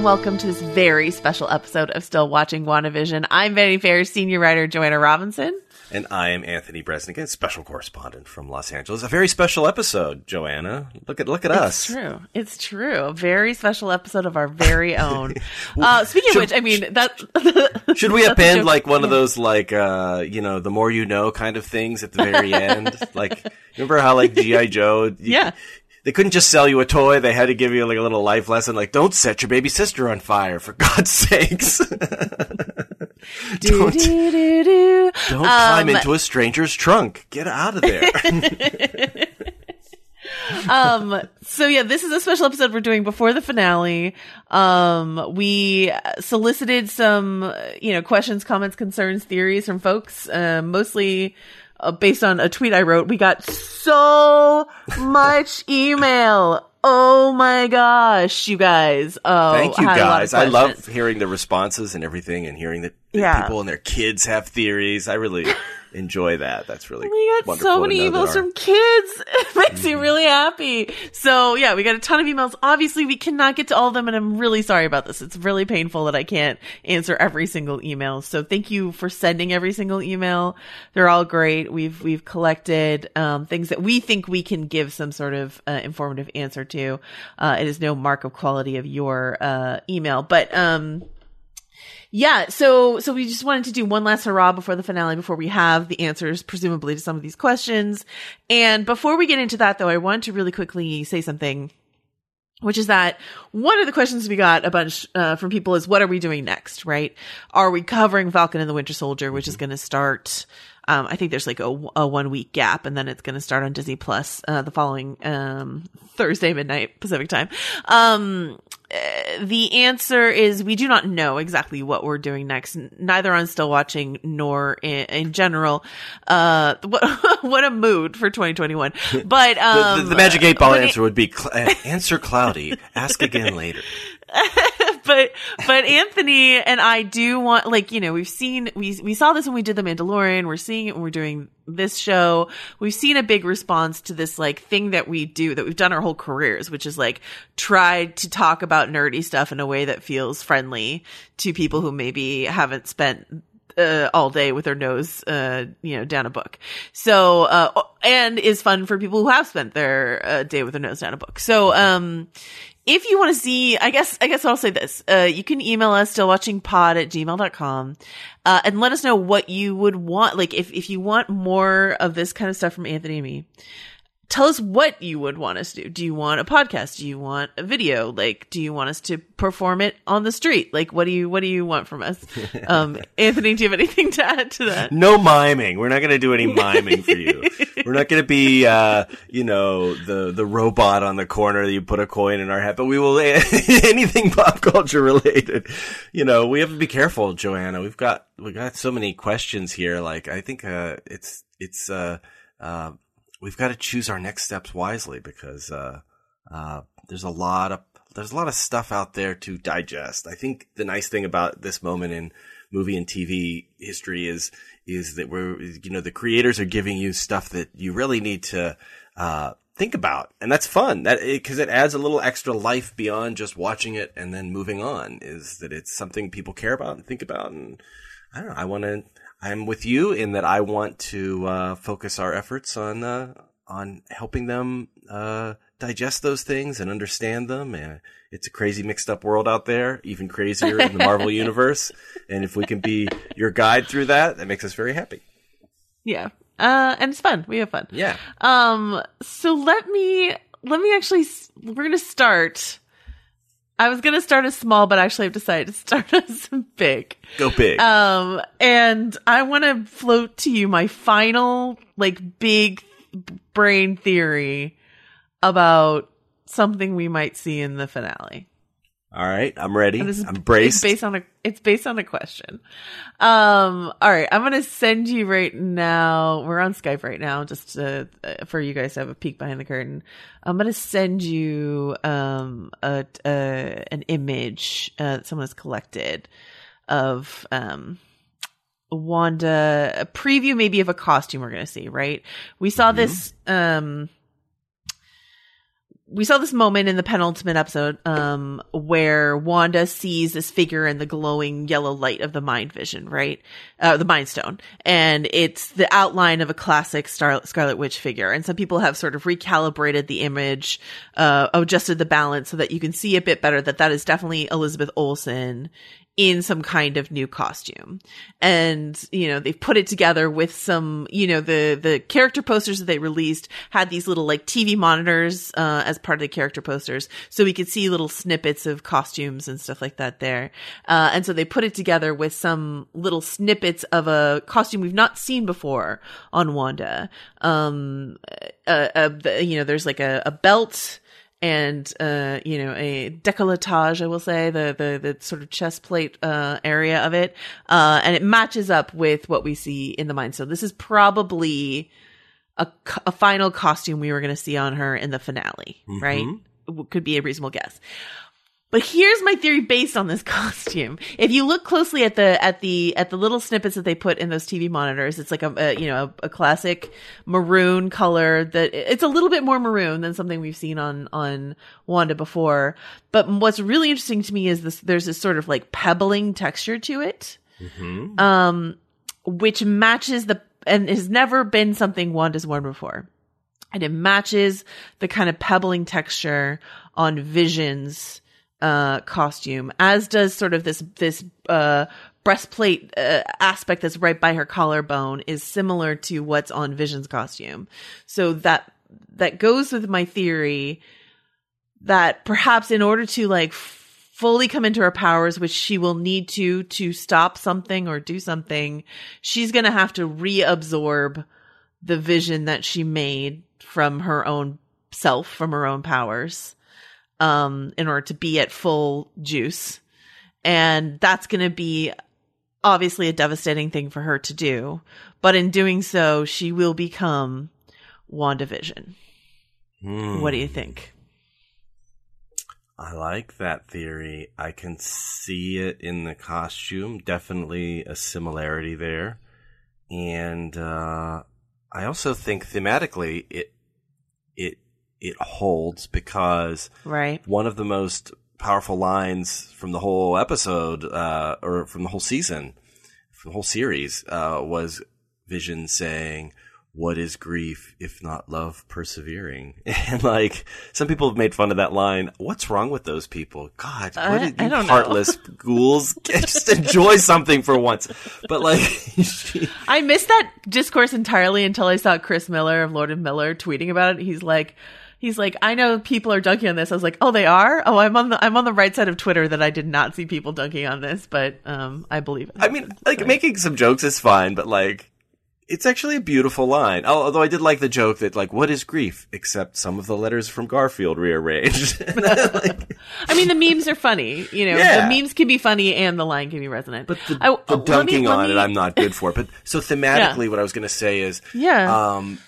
And welcome to this very special episode of Still Watching WandaVision. I'm Vanity Fair's senior writer Joanna Robinson. And I am Anthony Breznican, special correspondent from Los Angeles. A very special episode, Joanna. Look at look at us. It's true. It's true. A very special episode of our very own. uh, speaking of which, I mean that. should we append like one of those like uh you know the more you know kind of things at the very end? like remember how like GI Joe? Yeah they couldn't just sell you a toy. They had to give you like a little life lesson, like don't set your baby sister on fire for God's sakes. don't do, do, do, don't climb um, into a stranger's trunk. Get out of there. um so yeah this is a special episode we're doing before the finale um we solicited some you know questions comments concerns theories from folks uh, mostly uh, based on a tweet I wrote, we got so much email. Oh my gosh, you guys. Oh, thank you guys. I love hearing the responses and everything and hearing that yeah. people and their kids have theories. I really enjoy that. That's really we got so many emails from kids. It makes mm-hmm. me really happy. So yeah, we got a ton of emails. Obviously, we cannot get to all of them, and I'm really sorry about this. It's really painful that I can't answer every single email. So thank you for sending every single email. They're all great. We've we've collected um, things that we think we can give some sort of uh, informative answer to. Uh, it is no mark of quality of your uh, email, but um yeah, so so we just wanted to do one last hurrah before the finale, before we have the answers, presumably to some of these questions. And before we get into that, though, I want to really quickly say something, which is that one of the questions we got a bunch uh, from people is, "What are we doing next?" Right? Are we covering Falcon and the Winter Soldier, which is going to start? Um, I think there's like a, a, one week gap, and then it's going to start on Disney Plus uh, the following um, Thursday midnight Pacific time. Um, uh, the answer is we do not know exactly what we're doing next, neither on Still Watching nor in, in general. Uh, what, what a mood for 2021. But, um, the, the, the Magic 8 Ball answer it, would be cl- uh, answer cloudy, ask again later. but but Anthony and I do want like you know we've seen we we saw this when we did the Mandalorian we're seeing it when we're doing this show we've seen a big response to this like thing that we do that we've done our whole careers which is like try to talk about nerdy stuff in a way that feels friendly to people who maybe haven't spent uh, all day with their nose, uh, you know, down a book. So, uh, and is fun for people who have spent their uh, day with their nose down a book. So, um, if you want to see, I guess, I guess I'll say this. Uh, you can email us stillwatchingpod at gmail.com, uh, and let us know what you would want. Like, if, if you want more of this kind of stuff from Anthony and me, tell us what you would want us to do. Do you want a podcast? Do you want a video? Like, do you want us to perform it on the street? Like, what do you, what do you want from us? Um, Anthony, do you have anything to add to that? No miming. We're not going to do any miming for you. We're not going to be, uh, you know, the, the robot on the corner that you put a coin in our hat, but we will, anything pop culture related. You know, we have to be careful, Joanna. We've got, we got so many questions here. Like, I think, uh, it's, it's, uh, uh, we've got to choose our next steps wisely because uh, uh, there's a lot of there's a lot of stuff out there to digest. I think the nice thing about this moment in movie and TV history is is that we're, you know, the creators are giving you stuff that you really need to, uh, think about. And that's fun. That, cause it adds a little extra life beyond just watching it and then moving on is that it's something people care about and think about. And I don't know. I want to, I'm with you in that I want to, uh, focus our efforts on, uh, on helping them, uh, digest those things and understand them. And it's a crazy mixed up world out there, even crazier in the Marvel universe. And if we can be your guide through that, that makes us very happy. Yeah. Uh, and it's fun. We have fun. Yeah. Um, so let me, let me actually, we're going to start. I was going to start as small, but actually I've decided to start as big. Go big. Um, and I want to float to you my final, like, big brain theory about something we might see in the finale. All right, I'm ready. Is I'm braced. It's based on a it's based on a question. Um all right, I'm going to send you right now. We're on Skype right now just to, uh, for you guys to have a peek behind the curtain. I'm going to send you um a, a an image uh, that someone has collected of um Wanda a preview maybe of a costume we're going to see, right? We saw this um we saw this moment in the penultimate episode um where Wanda sees this figure in the glowing yellow light of the mind vision, right? Uh, the mind stone. And it's the outline of a classic Star- Scarlet Witch figure. And some people have sort of recalibrated the image, uh, adjusted the balance so that you can see a bit better that that is definitely Elizabeth Olsen in some kind of new costume. And, you know, they've put it together with some, you know, the, the character posters that they released had these little like TV monitors, uh, as part of the character posters. So we could see little snippets of costumes and stuff like that there. Uh, and so they put it together with some little snippets of a costume we've not seen before on Wanda. Um, uh, uh, you know, there's like a, a belt, and uh you know a décolletage i will say the the the sort of chest plate uh area of it. Uh and it matches up with what we see in the mind so this is probably a, a final costume we were going to see on her in the finale right? Could be a reasonable guess but here's my theory based on this costume. If you look closely at the at the at the little snippets that they put in those TV monitors, it's like a, a you know a, a, classic maroon color. That it's a little bit more maroon than something we've seen on on Wanda before. But what's really interesting to me is this: there's this sort of like pebbling texture to it, um, which matches the and has never been something Wanda's worn before, and it matches the kind of pebbling texture on Vision's uh costume as does sort of this this uh breastplate uh, aspect that's right by her collarbone is similar to what's on Vision's costume. So that that goes with my theory that perhaps in order to like fully come into her powers which she will need to to stop something or do something, she's going to have to reabsorb the vision that she made from her own self, from her own powers um, in order to be at full juice. And that's going to be obviously a devastating thing for her to do. But in doing so, she will become WandaVision. Hmm. What do you think? I like that theory. I can see it in the costume. Definitely a similarity there. And uh, I also think thematically it it it holds because Right. one of the most powerful lines from the whole episode, uh, or from the whole season, from the whole series, uh, was Vision saying, "What is grief if not love persevering?" And like some people have made fun of that line. What's wrong with those people? God, what did you heartless ghouls just enjoy something for once? But like, I missed that discourse entirely until I saw Chris Miller of Lord and Miller tweeting about it. He's like, he's like, I know people are dunking on this. I was like, oh, they are. Oh, I'm on the I'm on the right side of Twitter that I did not see people dunking on this, but um, I believe it. I mean, like making some jokes is fine, but like, it's actually a beautiful line. Although I did like the joke that like, what is grief except some of the letters from Garfield rearranged? Like, I mean, the memes are funny. You know, Yeah. the memes can be funny and the line can be resonant. but the, I- the let me- dunking on me- it, I'm not good for. But so thematically, what I was going to say is, Yeah. um,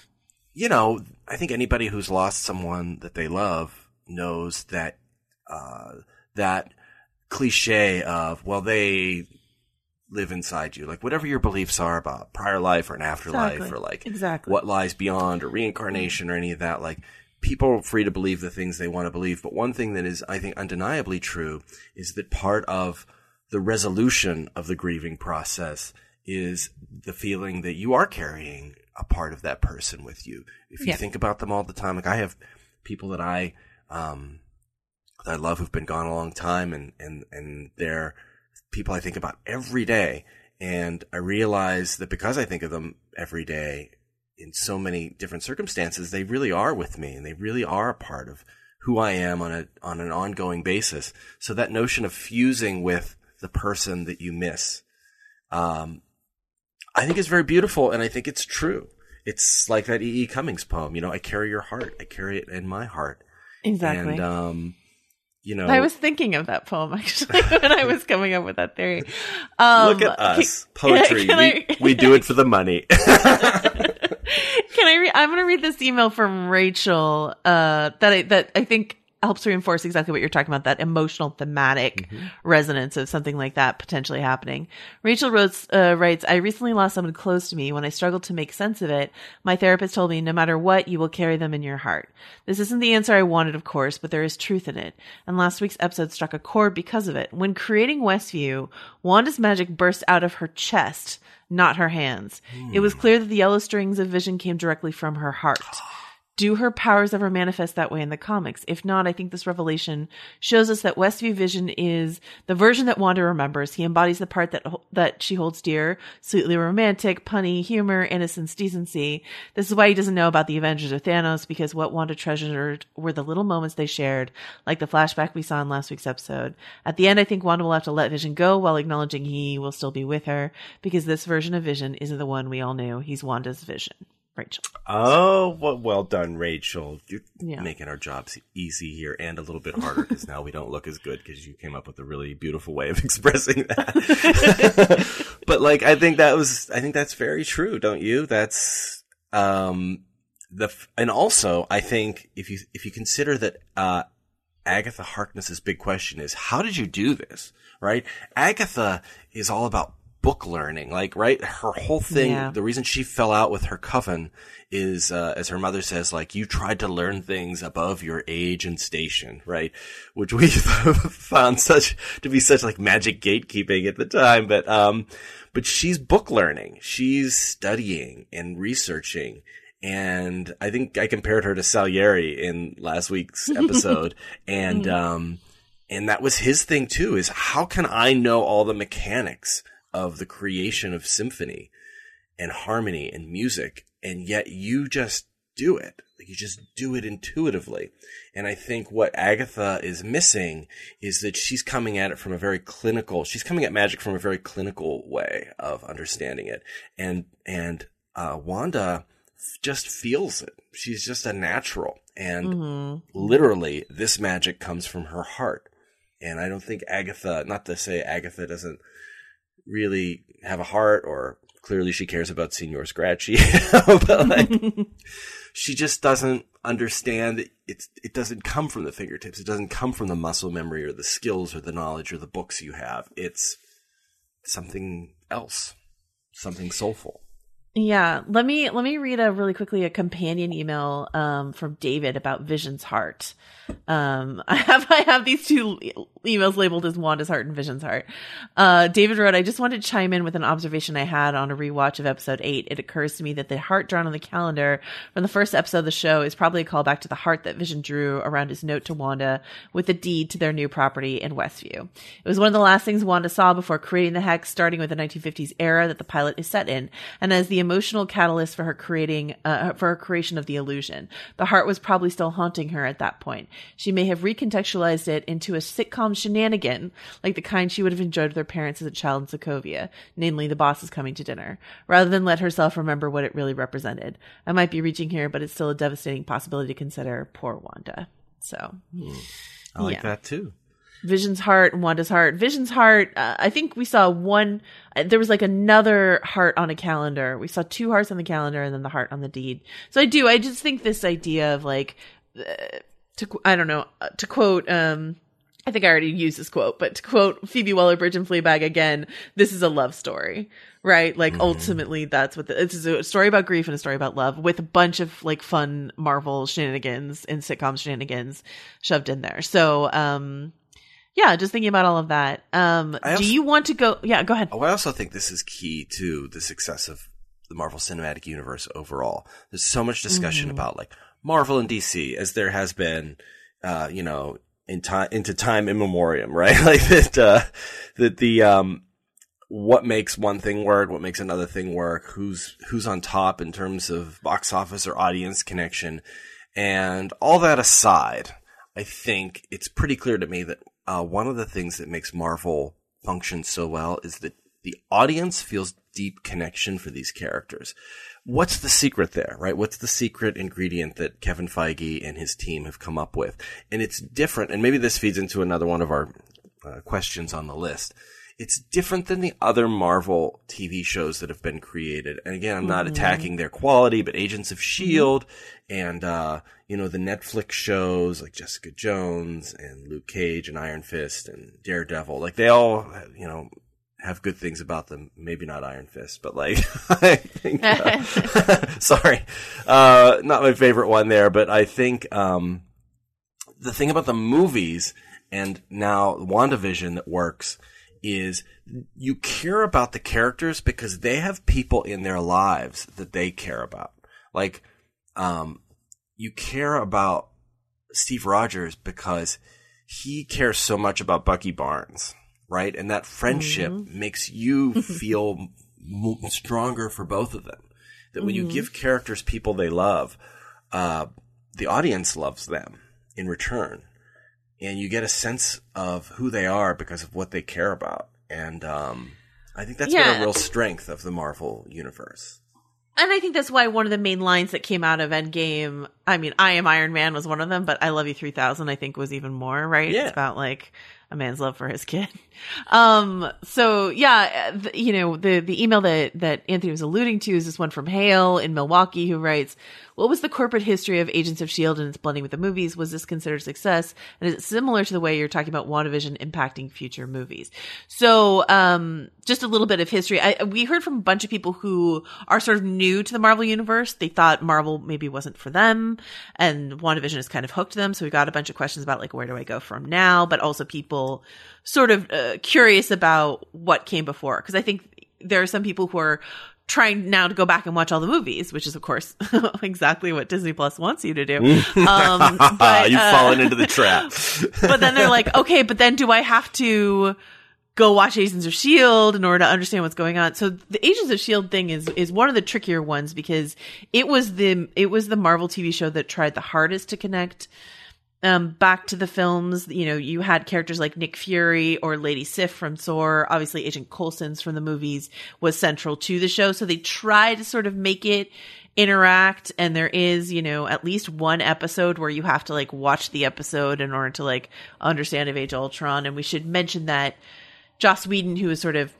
you know, I think anybody who's lost someone that they love knows that uh, that cliche of well, they live inside you. Like whatever your beliefs are about prior life or an afterlife Exactly. or like Exactly. what lies beyond or reincarnation or any of that. Like people are free to believe the things they want to believe. But one thing that is, I think, undeniably true is that part of the resolution of the grieving process is the feeling that you are carrying a part of that person with you. If you Yeah. think about them all the time, like I have people that I, um, that I love who've been gone a long time and, and, and they're people I think about every day. And I realize that because I think of them every day in so many different circumstances, they really are with me and they really are a part of who I am on a, on an ongoing basis. So that notion of fusing with the person that you miss, um, I think it's very beautiful and I think it's true. It's like that E. E. Cummings poem, you know, I carry your heart. I carry it in my heart. exactly. And, um, you know, I was thinking of that poem actually when I was coming up with that theory. Um, look at us, can- poetry. can we, I- we do it for the money. Can I read? I'm going to read this email from Rachel uh, that I that I think helps reinforce exactly what you're talking about that emotional thematic resonance of something like that potentially happening. Rachel wrote, uh, writes, I recently lost someone close to me. When I struggled to make sense of it, my therapist told me no matter what, you will carry them in your heart. This isn't the answer I wanted, of course, but there is truth in it. And last week's episode struck a chord because of it. When creating Westview, Wanda's magic burst out of her chest, not her hands. It was clear that the yellow strings of vision came directly from her heart. Do her powers ever manifest that way in the comics? If not, I think this revelation shows us that Westview Vision is the version that Wanda remembers. He embodies the part that that she holds dear, sweetly romantic, punny, humor, innocence, decency. This is why he doesn't know about the Avengers or Thanos, because what Wanda treasured were the little moments they shared, like the flashback we saw in last week's episode. At the end, I think Wanda will have to let Vision go while acknowledging he will still be with her, because this version of Vision isn't the one we all knew. He's Wanda's Vision. Rachel. Oh, well, well done, Rachel. You're Yeah. making our jobs easy here and a little bit harder because now we don't look as good because you came up with a really beautiful way of expressing that. but like, I think that was, I think that's very true, don't you? That's, um, the, f- and also I think if you, if you consider that, uh, Agatha Harkness's big question is, how did you do this? Right? Agatha is all about book learning. Like, right? Her whole thing, Yeah. the reason she fell out with her coven is, uh, as her mother says, like, you tried to learn things above your age and station, right? Which we found such, to be such like magic gatekeeping at the time. But, um, but she's book learning. She's studying and researching. And I think I compared her to Salieri in last week's episode. and, um, and that was his thing too, is how can I know all the mechanics of the creation of symphony and harmony and music? And yet you just do it. Like you just do it intuitively. And I think what Agatha is missing is that she's coming at it from a very clinical, she's coming at magic from a very clinical way of understanding it. And, and, uh, Wanda just feels it. She's just a natural. And Mm-hmm. literally this magic comes from her heart. And I don't think Agatha, not to say Agatha doesn't really have a heart or clearly she cares about Señor Scratchy, but like, she just doesn't understand it's, it doesn't come from the fingertips. It doesn't come from the muscle memory or the skills or the knowledge or the books you have. It's something else, something soulful. Yeah, let me let me read a really quickly a companion email um, from David about Vision's heart. Um, I have I have these two emails labeled as Wanda's heart and Vision's heart. Uh, David wrote, "I just wanted to chime in with an observation I had on a rewatch of episode eight. It occurs to me that the heart drawn on the calendar from the first episode of the show is probably a callback to the heart that Vision drew around his note to Wanda with the deed to their new property in Westview. It was one of the last things Wanda saw before creating the hex, starting with the 1950s era that the pilot is set in, and as the emotional catalyst for her creating uh, for her creation of the illusion. The heart was probably still haunting her at that point. She may have recontextualized it into a sitcom shenanigan, like the kind she would have enjoyed with her parents as a child in Sokovia, namely the boss is coming to dinner, rather than let herself remember what it really represented. I might be reaching here, but it's still a devastating possibility to consider. Poor Wanda. So. I like Yeah. that too. Vision's heart and Wanda's heart. Vision's heart, uh, I think we saw one, uh, there was like another heart on a calendar. We saw two hearts on the calendar and then the heart on the deed. So I do, I just think this idea of like, uh, to, I don't know, uh, to quote, um, I think I already used this quote, but to quote Phoebe Waller-Bridge and Fleabag again, this is a love story, right? Like mm-hmm. ultimately, that's what the, it's a story about grief and a story about love with a bunch of like fun Marvel shenanigans and sitcom shenanigans shoved in there. So, um, yeah, just thinking about all of that. Um, also, do you want to go? Yeah, go ahead. Oh, I also think this is key to the success of the Marvel Cinematic Universe overall. There's so much discussion mm-hmm. about like Marvel and DC, as there has been, uh, you know, in time into time immemorium, right? like that, uh, that the um, what makes one thing work, what makes another thing work, who's who's on top in terms of box office or audience connection, and all that aside, I think it's pretty clear to me that uh, one of the things that makes Marvel function so well is that the audience feels deep connection for these characters what's the secret there, right? What's the secret ingredient that Kevin Feige and his team have come up with? And it's different. And maybe this feeds into another one of our uh, questions on the list. It's different than the other Marvel TV shows that have been created. And again, I'm not mm-hmm. attacking their quality, but Agents of S.H.I.E.L.D. Mm-hmm. and, uh, you know, the Netflix shows like Jessica Jones and Luke Cage and Iron Fist and Daredevil, like they all, you know, have good things about them. Maybe not Iron Fist, but like I think. Uh, sorry, uh, not my favorite one there, but I think um, the thing about the movies and now WandaVision that works is you care about the characters because they have people in their lives that they care about. Like, um, you care about Steve Rogers because he cares so much about Bucky Barnes right? And that friendship mm-hmm. makes you feel stronger for both of them. That when mm-hmm. you give characters people they love, uh, the audience loves them in return. And you get a sense of who they are because of what they care about. And um, I think that's yeah. been a real strength of the Marvel universe. And I think that's why one of the main lines that came out of Endgame, I mean, I am Iron Man was one of them, but I love you 3000 I think was even more, right? Yeah. It's about like a man's love for his kid. Um, so yeah, the, you know, the, the email that, that Anthony was alluding to is this one from Hale in Milwaukee who writes, what was the corporate history of Agents of S.H.I.E.L.D. and its blending with the movies? Was this considered success? And is it similar to the way you're talking about WandaVision impacting future movies? So, um, just a little bit of history. I, we heard from a bunch of people who are sort of new to the Marvel universe. They thought Marvel maybe wasn't for them and WandaVision has kind of hooked them. So we got a bunch of questions about like, where do I go from now? But also people sort of uh, curious about what came before. Cause I think there are some people who are trying now to go back and watch all the movies, which is of course exactly what Disney Plus wants you to do. Um, but, You've uh, fallen into the trap. but then they're like, okay, but then do I have to go watch Agents of Shield in order to understand what's going on? So the Agents of Shield thing is is one of the trickier ones because it was the it was the Marvel TV show that tried the hardest to connect um, back to the films, you know, you had characters like Nick Fury or Lady Sif from Thor. Obviously, Agent Coulson's from the movies was central to the show. So they tried to sort of make it interact. And there is, you know, at least one episode where you have to like watch the episode in order to like understand of Age Ultron. And we should mention that Joss Whedon, who was sort of,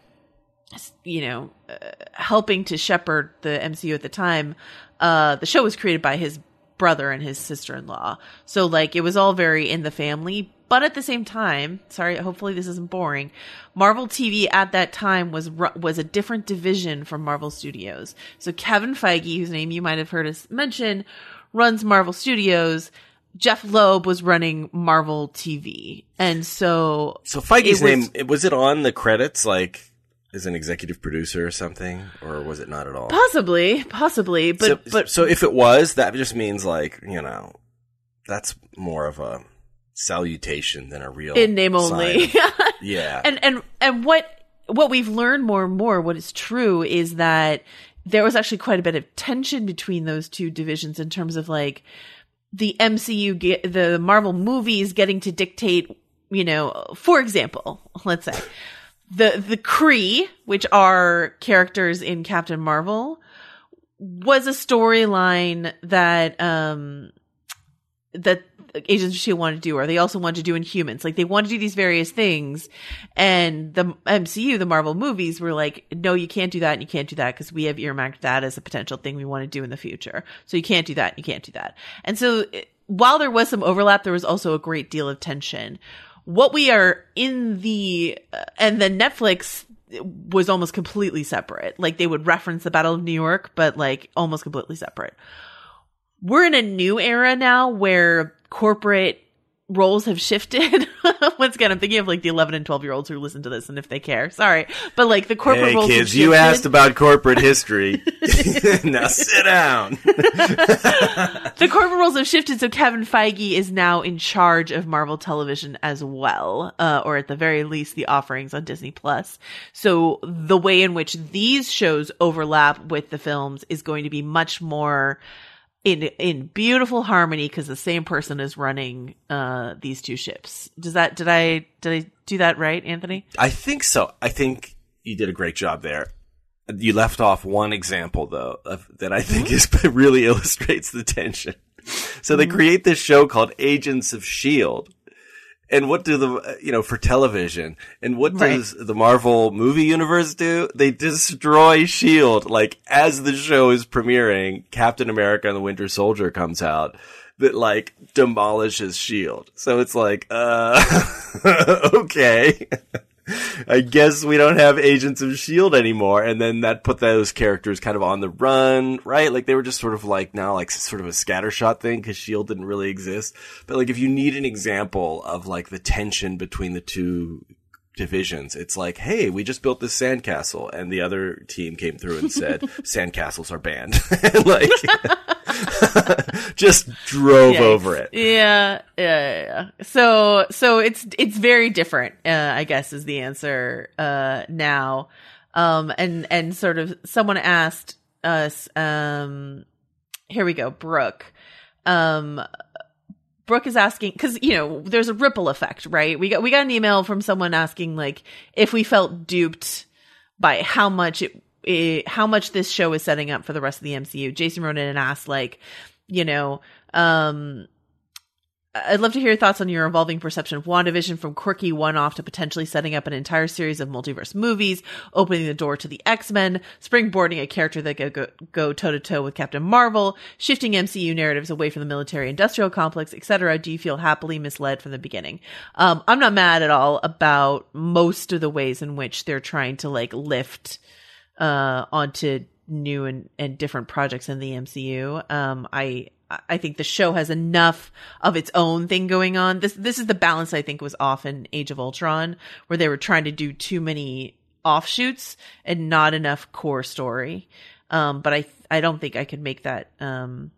you know, uh, helping to shepherd the MCU at the time, uh, the show was created by his brother and his sister-in-law. So like it was all very in the family, but at the same time, sorry, hopefully this isn't boring. Marvel TV at that time was was a different division from Marvel Studios. So Kevin Feige, whose name you might have heard us mention, runs Marvel Studios. Jeph Loeb was running Marvel TV, and so so Feige's was, name was it on the credits? Like as an executive producer or something, or was it not at all? Possibly, possibly, but so, but so if it was, that just means like you know, that's more of a salutation than a real in name only. Of, yeah, and and and what what we've learned more and more, what is true is that there was actually quite a bit of tension between those two divisions in terms of like the MCU, get, the Marvel movies getting to dictate. You know, for example, let's say the the Kree, which are characters in Captain Marvel, was a storyline that um that Agents of Shield wanted to do, or they also wanted to do Inhumans. Like they wanted to do these various things, and the MCU, the Marvel movies, were like, "No, you can't do that, and you can't do that because we have earmarked that as a potential thing we want to do in the future. So you can't do that, you can't do that." And so, while there was some overlap, there was also a great deal of tension what we are in the uh, and then Netflix was almost completely separate. Like they would reference the Battle of New York, but like almost completely separate. We're in a new era now where corporate roles have shifted. Once again, I'm thinking of like the 11 and 12 year olds who listen to this and if they care. Sorry. But like the corporate hey, roles kids, you asked about corporate history. now sit down. the corporate roles have shifted, so Kevin Feige is now in charge of Marvel Television as well, uh, or at the very least, the offerings on Disney Plus. So the way in which these shows overlap with the films is going to be much more in in beautiful harmony because the same person is running uh these two ships. Does that did I did I do that right, Anthony? I think so. I think you did a great job there. You left off one example though of, that I think mm-hmm. is really illustrates the tension. So they mm-hmm. create this show called Agents of Shield, and what do the you know for television? And what right. does the marvel movie universe do? They destroy shield like as the show is premiering captain america and the winter soldier comes out that like demolishes shield so it's like uh okay I guess we don't have Agents of S.H.I.E.L.D. anymore. And then that put those characters kind of on the run, right? Like they were just sort of like now like sort of a scattershot thing because S.H.I.E.L.D. didn't really exist. But like if you need an example of like the tension between the two divisions. It's like, hey, we just built this sandcastle, and the other team came through and said sandcastles are banned. like, just drove Yikes. over it. Yeah, yeah, yeah. So, so it's it's very different. Uh, I guess is the answer uh, now. Um, and and sort of someone asked us. Um, here we go, Brooke. Um, Brooke is asking because you know there's a ripple effect, right? We got we got an email from someone asking like if we felt duped by how much it, it how much this show is setting up for the rest of the MCU. Jason wrote in and asked like, you know, um, I'd love to hear your thoughts on your evolving perception of WandaVision from quirky one off to potentially setting up an entire series of multiverse movies, opening the door to the X Men, springboarding a character that could go toe to toe with Captain Marvel, shifting MCU narratives away from the military industrial complex, etc. Do you feel happily misled from the beginning? Um, I'm not mad at all about most of the ways in which they're trying to like lift uh, onto new and, and different projects in the MCU. Um, I I think the show has enough of its own thing going on. This this is the balance I think was off in Age of Ultron, where they were trying to do too many offshoots and not enough core story. Um, but I I don't think I could make that um,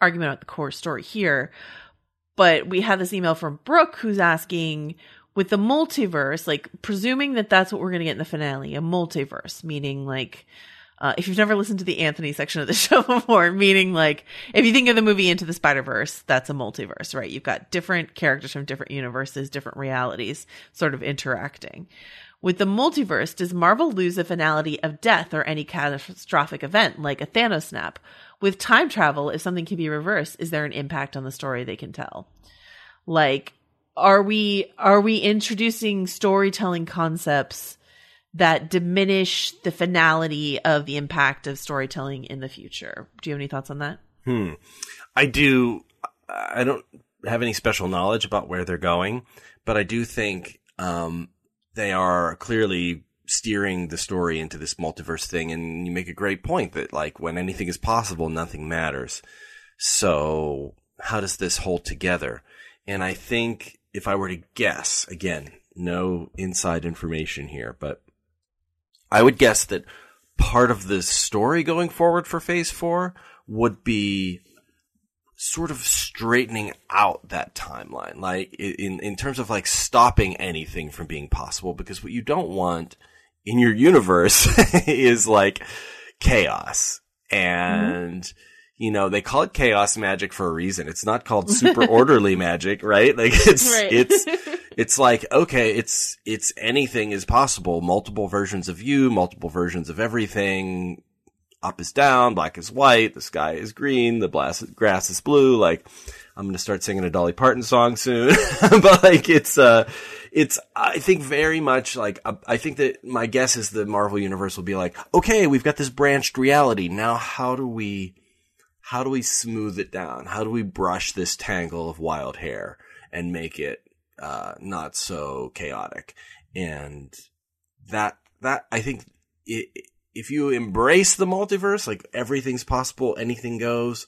argument about the core story here. But we have this email from Brooke who's asking with the multiverse, like presuming that that's what we're going to get in the finale, a multiverse, meaning like uh, if you've never listened to the Anthony section of the show before, meaning like if you think of the movie Into the Spider Verse, that's a multiverse, right? You've got different characters from different universes, different realities, sort of interacting. With the multiverse, does Marvel lose the finality of death or any catastrophic event like a Thanos snap? With time travel, if something can be reversed, is there an impact on the story they can tell? Like, are we are we introducing storytelling concepts? that diminish the finality of the impact of storytelling in the future. Do you have any thoughts on that? Hmm. I do. I don't have any special knowledge about where they're going, but I do think um, they are clearly steering the story into this multiverse thing. And you make a great point that, like, when anything is possible, nothing matters. So, how does this hold together? And I think if I were to guess, again, no inside information here, but I would guess that part of the story going forward for phase four would be sort of straightening out that timeline, like in, in terms of like stopping anything from being possible, because what you don't want in your universe is like chaos. And, mm-hmm you know, they call it chaos magic for a reason. It's not called super orderly magic, right? Like it's, right. it's, it's like, okay, it's, it's anything is possible. Multiple versions of you, multiple versions of everything. Up is down, black is white, the sky is green, the blast, grass is blue. Like, I'm going to start singing a Dolly Parton song soon. but like, it's, uh, it's, I think very much like, I think that my guess is the Marvel universe will be like, okay, we've got this branched reality. Now how do we, how do we smooth it down? How do we brush this tangle of wild hair and make it uh, not so chaotic. And that, that, I think it, if you embrace the multiverse, like everything's possible, anything goes,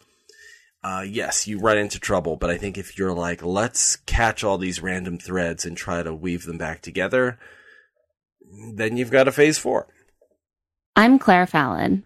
uh, yes, you run into trouble. But I think if you're like, let's catch all these random threads and try to weave them back together, then you've got a phase four. I'm Claire Fallon.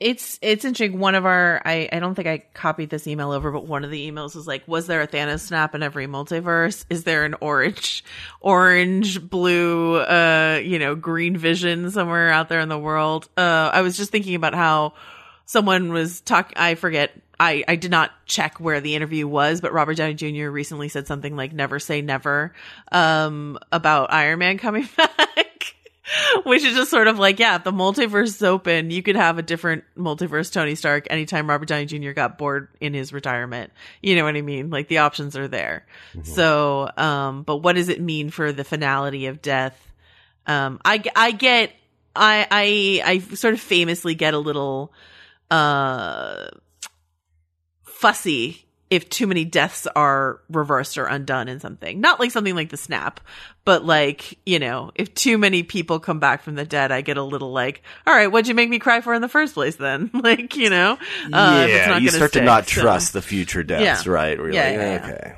it's it's interesting. One of our I I don't think I copied this email over, but one of the emails was like, was there a Thanos snap in every multiverse? Is there an orange, orange, blue, uh, you know, green vision somewhere out there in the world? Uh, I was just thinking about how someone was talking. I forget. I, I did not check where the interview was, but Robert Downey Jr. recently said something like "never say never" um, about Iron Man coming back. Which is just sort of like, yeah, the multiverse is open, you could have a different multiverse Tony Stark anytime Robert Downey Jr. got bored in his retirement. You know what I mean? Like the options are there. Mm-hmm. So, um, but what does it mean for the finality of death? Um, I, I get, I, I, I sort of famously get a little, uh, fussy if too many deaths are reversed or undone in something. Not like something like the snap, but like, you know, if too many people come back from the dead, I get a little like, all right, what'd you make me cry for in the first place then? like, you know? Uh, yeah, you start stick, to not so. trust the future deaths, yeah. right? Where yeah, like, yeah, okay.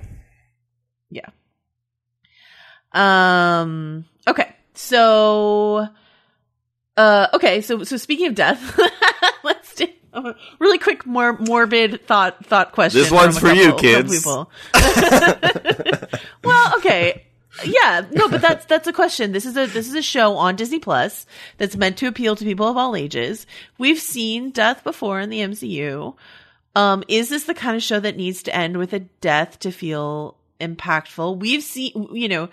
Yeah. Um, okay. So, uh, okay. So, so speaking of death, let's do, a really quick, more morbid thought thought question. This one's for couple, you, kids. Well, okay. Yeah, no, but that's that's a question. This is a this is a show on Disney Plus that's meant to appeal to people of all ages. We've seen death before in the MCU. Um, is this the kind of show that needs to end with a death to feel impactful? We've seen, you know,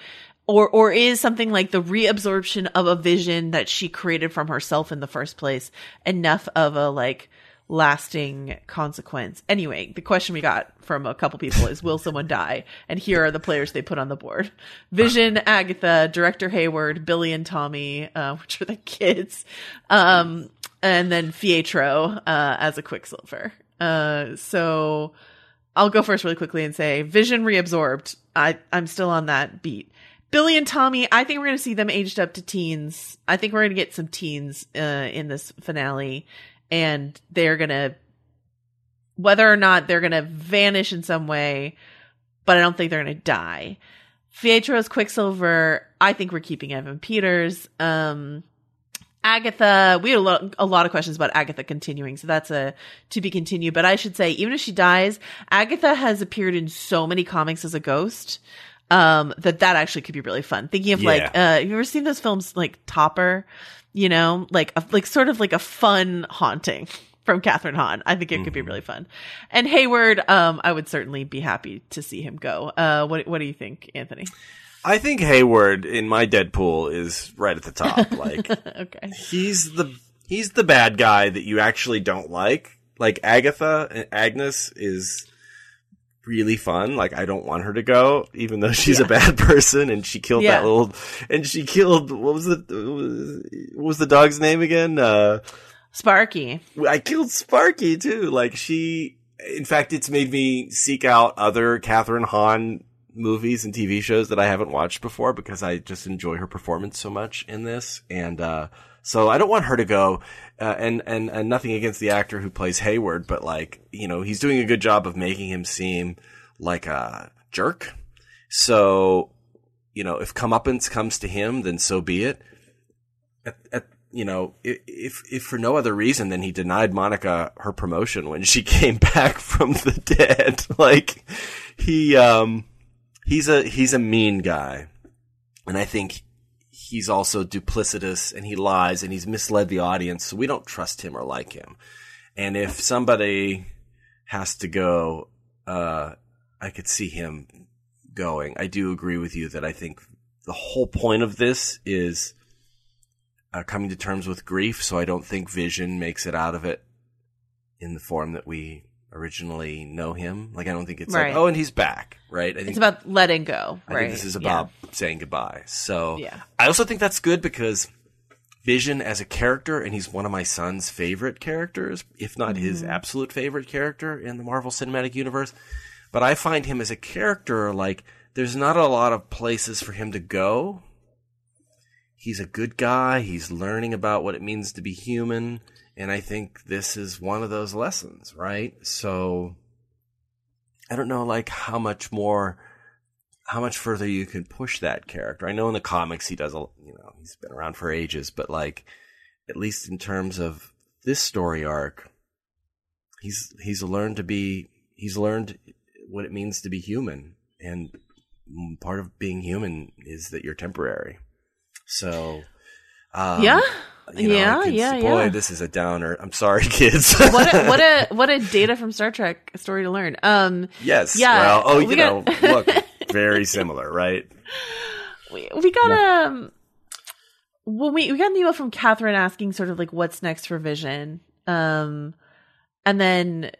or or is something like the reabsorption of a vision that she created from herself in the first place enough of a like lasting consequence. Anyway, the question we got from a couple people is will someone die? And here are the players they put on the board. Vision, Agatha, Director Hayward, Billy and Tommy, uh, which are the kids. Um, and then Pietro, uh, as a Quicksilver. Uh, so I'll go first really quickly and say Vision reabsorbed. I, I'm still on that beat. Billy and Tommy, I think we're going to see them aged up to teens. I think we're going to get some teens uh, in this finale and they're gonna whether or not they're gonna vanish in some way, but I don't think they're gonna die. Pietro's Quicksilver, I think we're keeping Evan Peters. Um, Agatha, we had a lot, a lot of questions about Agatha continuing, so that's a to be continued. But I should say, even if she dies, Agatha has appeared in so many comics as a ghost um, that that actually could be really fun. Thinking of yeah. like, uh, have you ever seen those films like Topper? You know, like a, like sort of like a fun haunting from Kathryn Hahn. I think it mm-hmm. could be mm-hmm. really fun. And Hayward, um, I would certainly be happy to see him go. Uh, what what do you think, Anthony? I think Hayward in my Deadpool is right at the top. Like, okay, he's the he's the bad guy that you actually don't like. Like Agatha and Agnes is really fun. Like I don't want her to go, even though she's yeah. a bad person and she killed yeah. that little and she killed what was the what was the dog's name again? Uh, Sparky. I killed Sparky too. Like she, in fact, it's made me seek out other Kathryn Hahn movies and TV shows that I haven't watched before because I just enjoy her performance so much in this. And, uh, so I don't want her to go. Uh, and, and, and nothing against the actor who plays Hayward, but like, you know, he's doing a good job of making him seem like a jerk. So, you know, if comeuppance comes to him, then so be it. At, at, you know, if, if for no other reason than he denied Monica her promotion when she came back from the dead. like, he, um, he's a, he's a mean guy. And I think he's also duplicitous and he lies and he's misled the audience. So we don't trust him or like him. And if somebody has to go, uh, I could see him going. I do agree with you that I think the whole point of this is uh, coming to terms with grief. So I don't think Vision makes it out of it in the form that we originally know him. Like I don't think it's Right. like oh, and he's back, right? I think It's about letting go, I right? think this is Yeah. about saying goodbye. So Yeah. I also think that's good because Vision as a character, and he's one of my son's favorite characters, if not his Mm-hmm. absolute favorite character in the Marvel Cinematic Universe. But I find him as a character like there's not a lot of places for him to go. He's a good guy. He's learning about what it means to be human. And I think this is one of those lessons, right? So I don't know like how much more how much further you can push that character. I know in the comics he does a you know, he's been around for ages, but like at least in terms of this story arc, he's he's learned to be he's learned what it means to be human and part of being human is that you're temporary. So um, Yeah? You know, Yeah, yeah, boy, yeah. this is a downer. I'm sorry, kids. what a what a what a data from Star Trek story to learn. Um, yes. Yeah, Well, oh, you know, look, very similar, right? we, we got um, well, we we got an email from Catherine asking sort of like what's next for Vision. Um, and then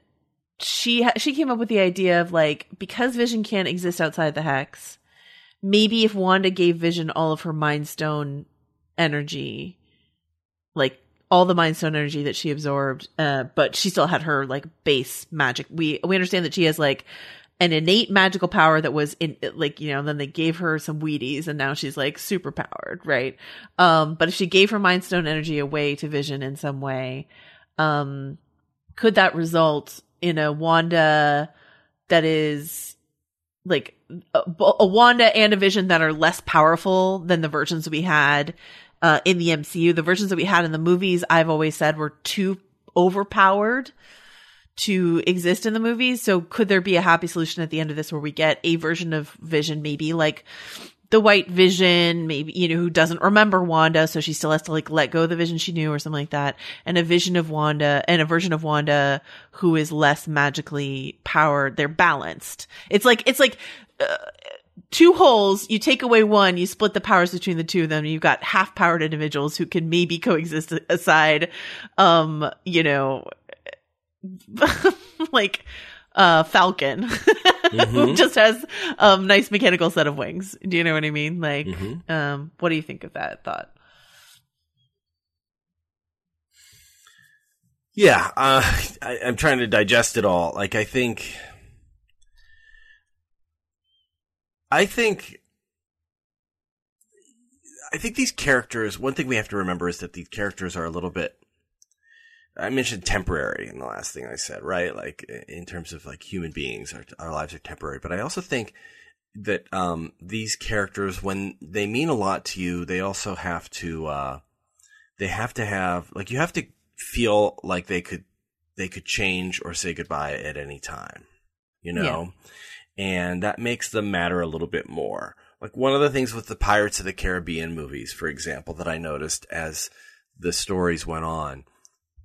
she she came up with the idea of like because Vision can't exist outside the hex, maybe if Wanda gave Vision all of her Mind Stone energy, like all the Mind Stone energy that she absorbed, uh, but she still had her like base magic. We we understand that she has like an innate magical power that was in like you know then they gave her some wheaties and now she's like super powered right um but if she gave her mind stone energy away to vision in some way um could that result in a wanda that is like a, a wanda and a vision that are less powerful than the versions we had uh in the mcu the versions that we had in the movies i've always said were too overpowered to exist in the movies. So could there be a happy solution at the end of this where we get a version of Vision, maybe like the white vision, maybe, you know, who doesn't remember Wanda. So she still has to like let go of the vision she knew or something like that. And a vision of Wanda and a version of Wanda who is less magically powered. They're balanced. It's like, it's like, uh, two holes, you take away one, you split the powers between the two of them, you've got half powered individuals who can maybe coexist aside, um, you know, like uh Falcon who just has um nice mechanical set of wings. Do you know what I mean? Like Mhm. um what do you think of that thought? Yeah, uh, I, I'm trying to digest it all. Like, I think, I think, I think these characters. One thing we have to remember is that these characters are a little bit. I mentioned temporary in the last thing I said, right? Like in terms of like human beings, our, our lives are temporary. But I also think that um, these characters, when they mean a lot to you, they also have to. Uh, they have to have like you have to feel like they could they could change or say goodbye at any time you know and that makes them matter a little bit more like one of the things with the pirates of the caribbean movies for example that i noticed as the stories went on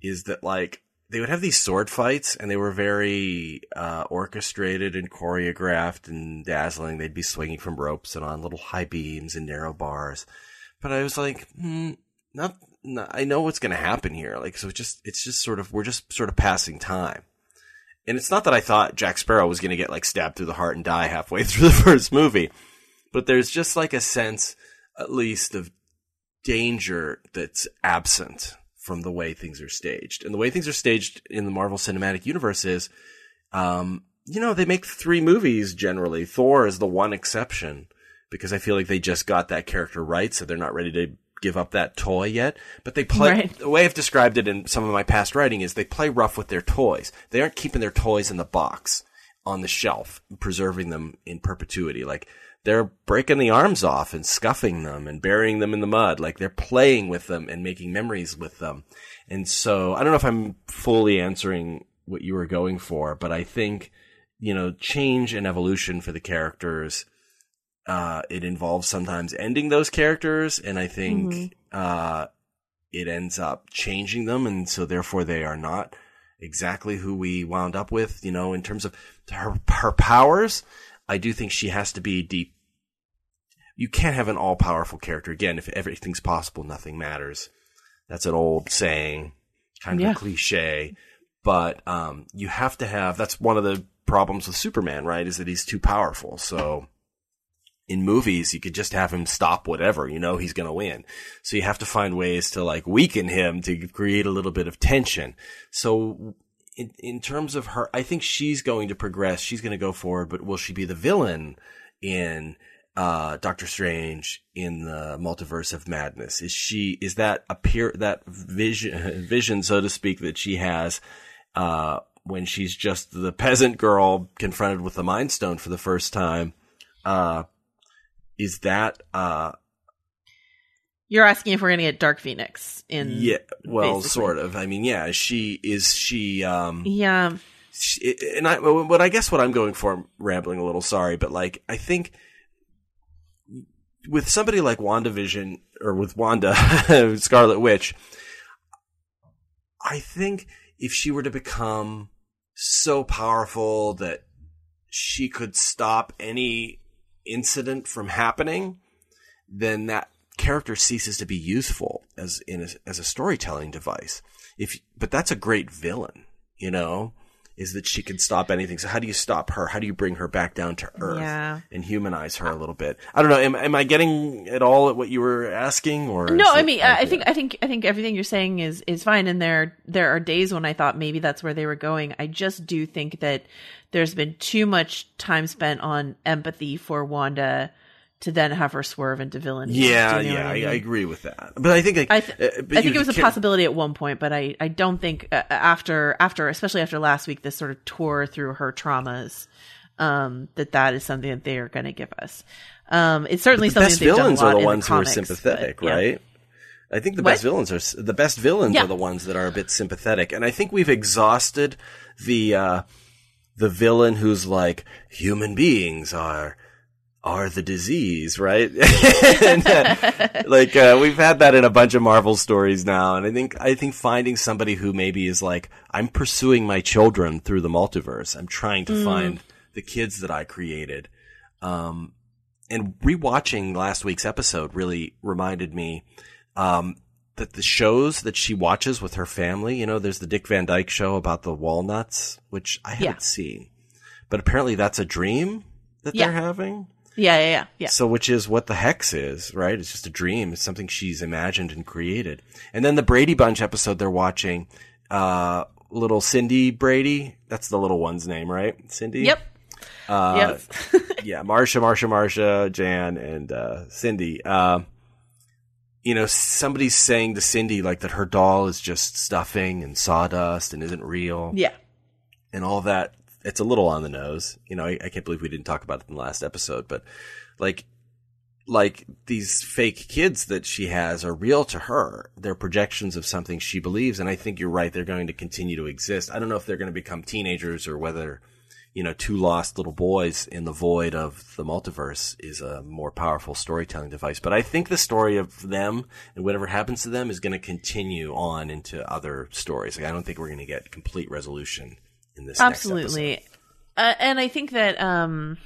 is that like they would have these sword fights and they were very uh, orchestrated and choreographed and dazzling they'd be swinging from ropes and on little high beams and narrow bars but i was like hmm, not, not I know what's going to happen here. Like, so it's just, it's just sort of, we're just sort of passing time. And it's not that I thought Jack Sparrow was going to get like stabbed through the heart and die halfway through the first movie, but there's just like a sense, at least, of danger that's absent from the way things are staged. And the way things are staged in the Marvel Cinematic Universe is, um, you know, they make three movies generally. Thor is the one exception because I feel like they just got that character right, so they're not ready to give up that toy yet. But they play Right. the way I've described it in some of my past writing is they play rough with their toys. They aren't keeping their toys in the box on the shelf, preserving them in perpetuity. Like they're breaking the arms off and scuffing them and burying them in the mud. Like they're playing with them and making memories with them. And so I don't know if I'm fully answering what you were going for, but I think, you know, change and evolution for the characters uh, it involves sometimes ending those characters, and I think uh, it ends up changing them, and so therefore they are not exactly who we wound up with. You know, in terms of her her powers, I do think she has to be deep. you can't have an all powerful character. Again, if everything's possible, nothing matters. That's an old saying, kind of Yeah. a cliche, but um, you have to have. That's one of the problems with Superman, right? Is that he's too powerful. So in movies, you could just have him stop whatever. You know, he's going to win. So you have to find ways to like weaken him to create a little bit of tension. So in, in terms of her, I think she's going to progress. She's going to go forward, but will she be the villain in uh, Doctor Strange in the multiverse of madness? Is she, is that appear, that vision, vision, so to speak, that she has, uh, when she's just the peasant girl confronted with the Mind Stone for the first time? Uh, is that, uh, You're asking if we're going to get Dark Phoenix in. yeah, well, basically. sort of. I mean, yeah, she, is she, um, Yeah. she- and I, what I guess what I'm going for, I'm rambling a little, sorry, but like, I think with somebody like WandaVision or with Wanda, Scarlet Witch, I think if she were to become so powerful that she could stop any incident from happening, then that character ceases to be useful as in a, as a storytelling device. If but that's a great villain, you know, is that she can stop anything. So how do you stop her? How do you bring her back down to earth Yeah. and humanize her a little bit? I don't know. Am, am I getting at all at what you were asking? Or No, I mean, I I think, I think, I think everything you're saying is is fine, and there there are days when I thought maybe that's where they were going. I just do think that there's been too much time spent on empathy for Wanda to then have her swerve into villainy. Yeah, you know yeah, I, mean? I agree with that. But I think like, I, th- uh, I think it was a possibility at one point, but I, I don't think uh, after after especially after last week this sort of tour through her traumas um, that that is something that they are going to give us. Um, it's certainly the something best villains are the ones comics, who are sympathetic, but, yeah. right? I think the What? best villains are the best villains Yeah. are the ones that are a bit sympathetic, and I think we've exhausted the uh, the villain who's like human beings are are the disease, right? and, uh, like uh, we've had that in a bunch of Marvel stories now, and I think I think finding somebody who maybe is like I'm pursuing my children through the multiverse. I'm trying to Mm. find the kids that I created. Um, and rewatching last week's episode really reminded me um, that the shows that she watches with her family, you know, there's the Dick Van Dyke show about the walnuts, which I haven't Yeah. seen, but apparently that's a dream that Yeah. they're having. Yeah, yeah, yeah, yeah. So, which is what the hex is, right? It's just a dream. It's something she's imagined and created. And then the Brady Bunch episode they're watching, uh, little Cindy Brady. That's the little one's name, right? Cindy. Yep. Uh, yes. yeah, Marsha, Marsha, Marsha, Jan, and uh, Cindy. Uh, you know, somebody's saying to Cindy like that her doll is just stuffing and sawdust and isn't real, yeah. and all that. It's a little on the nose. You know, I, I can't believe we didn't talk about it in the last episode, but like, like these fake kids that she has are real to her. They're projections of something she believes, and I think you're right. They're going to continue to exist. I don't know if they're going to become teenagers or whether you know, two lost little boys in the void of the multiverse is a more powerful storytelling device. But I think the story of them and whatever happens to them is going to continue on into other stories. Like, I don't think we're going to get complete resolution in this. Absolutely. Uh, and I think that um,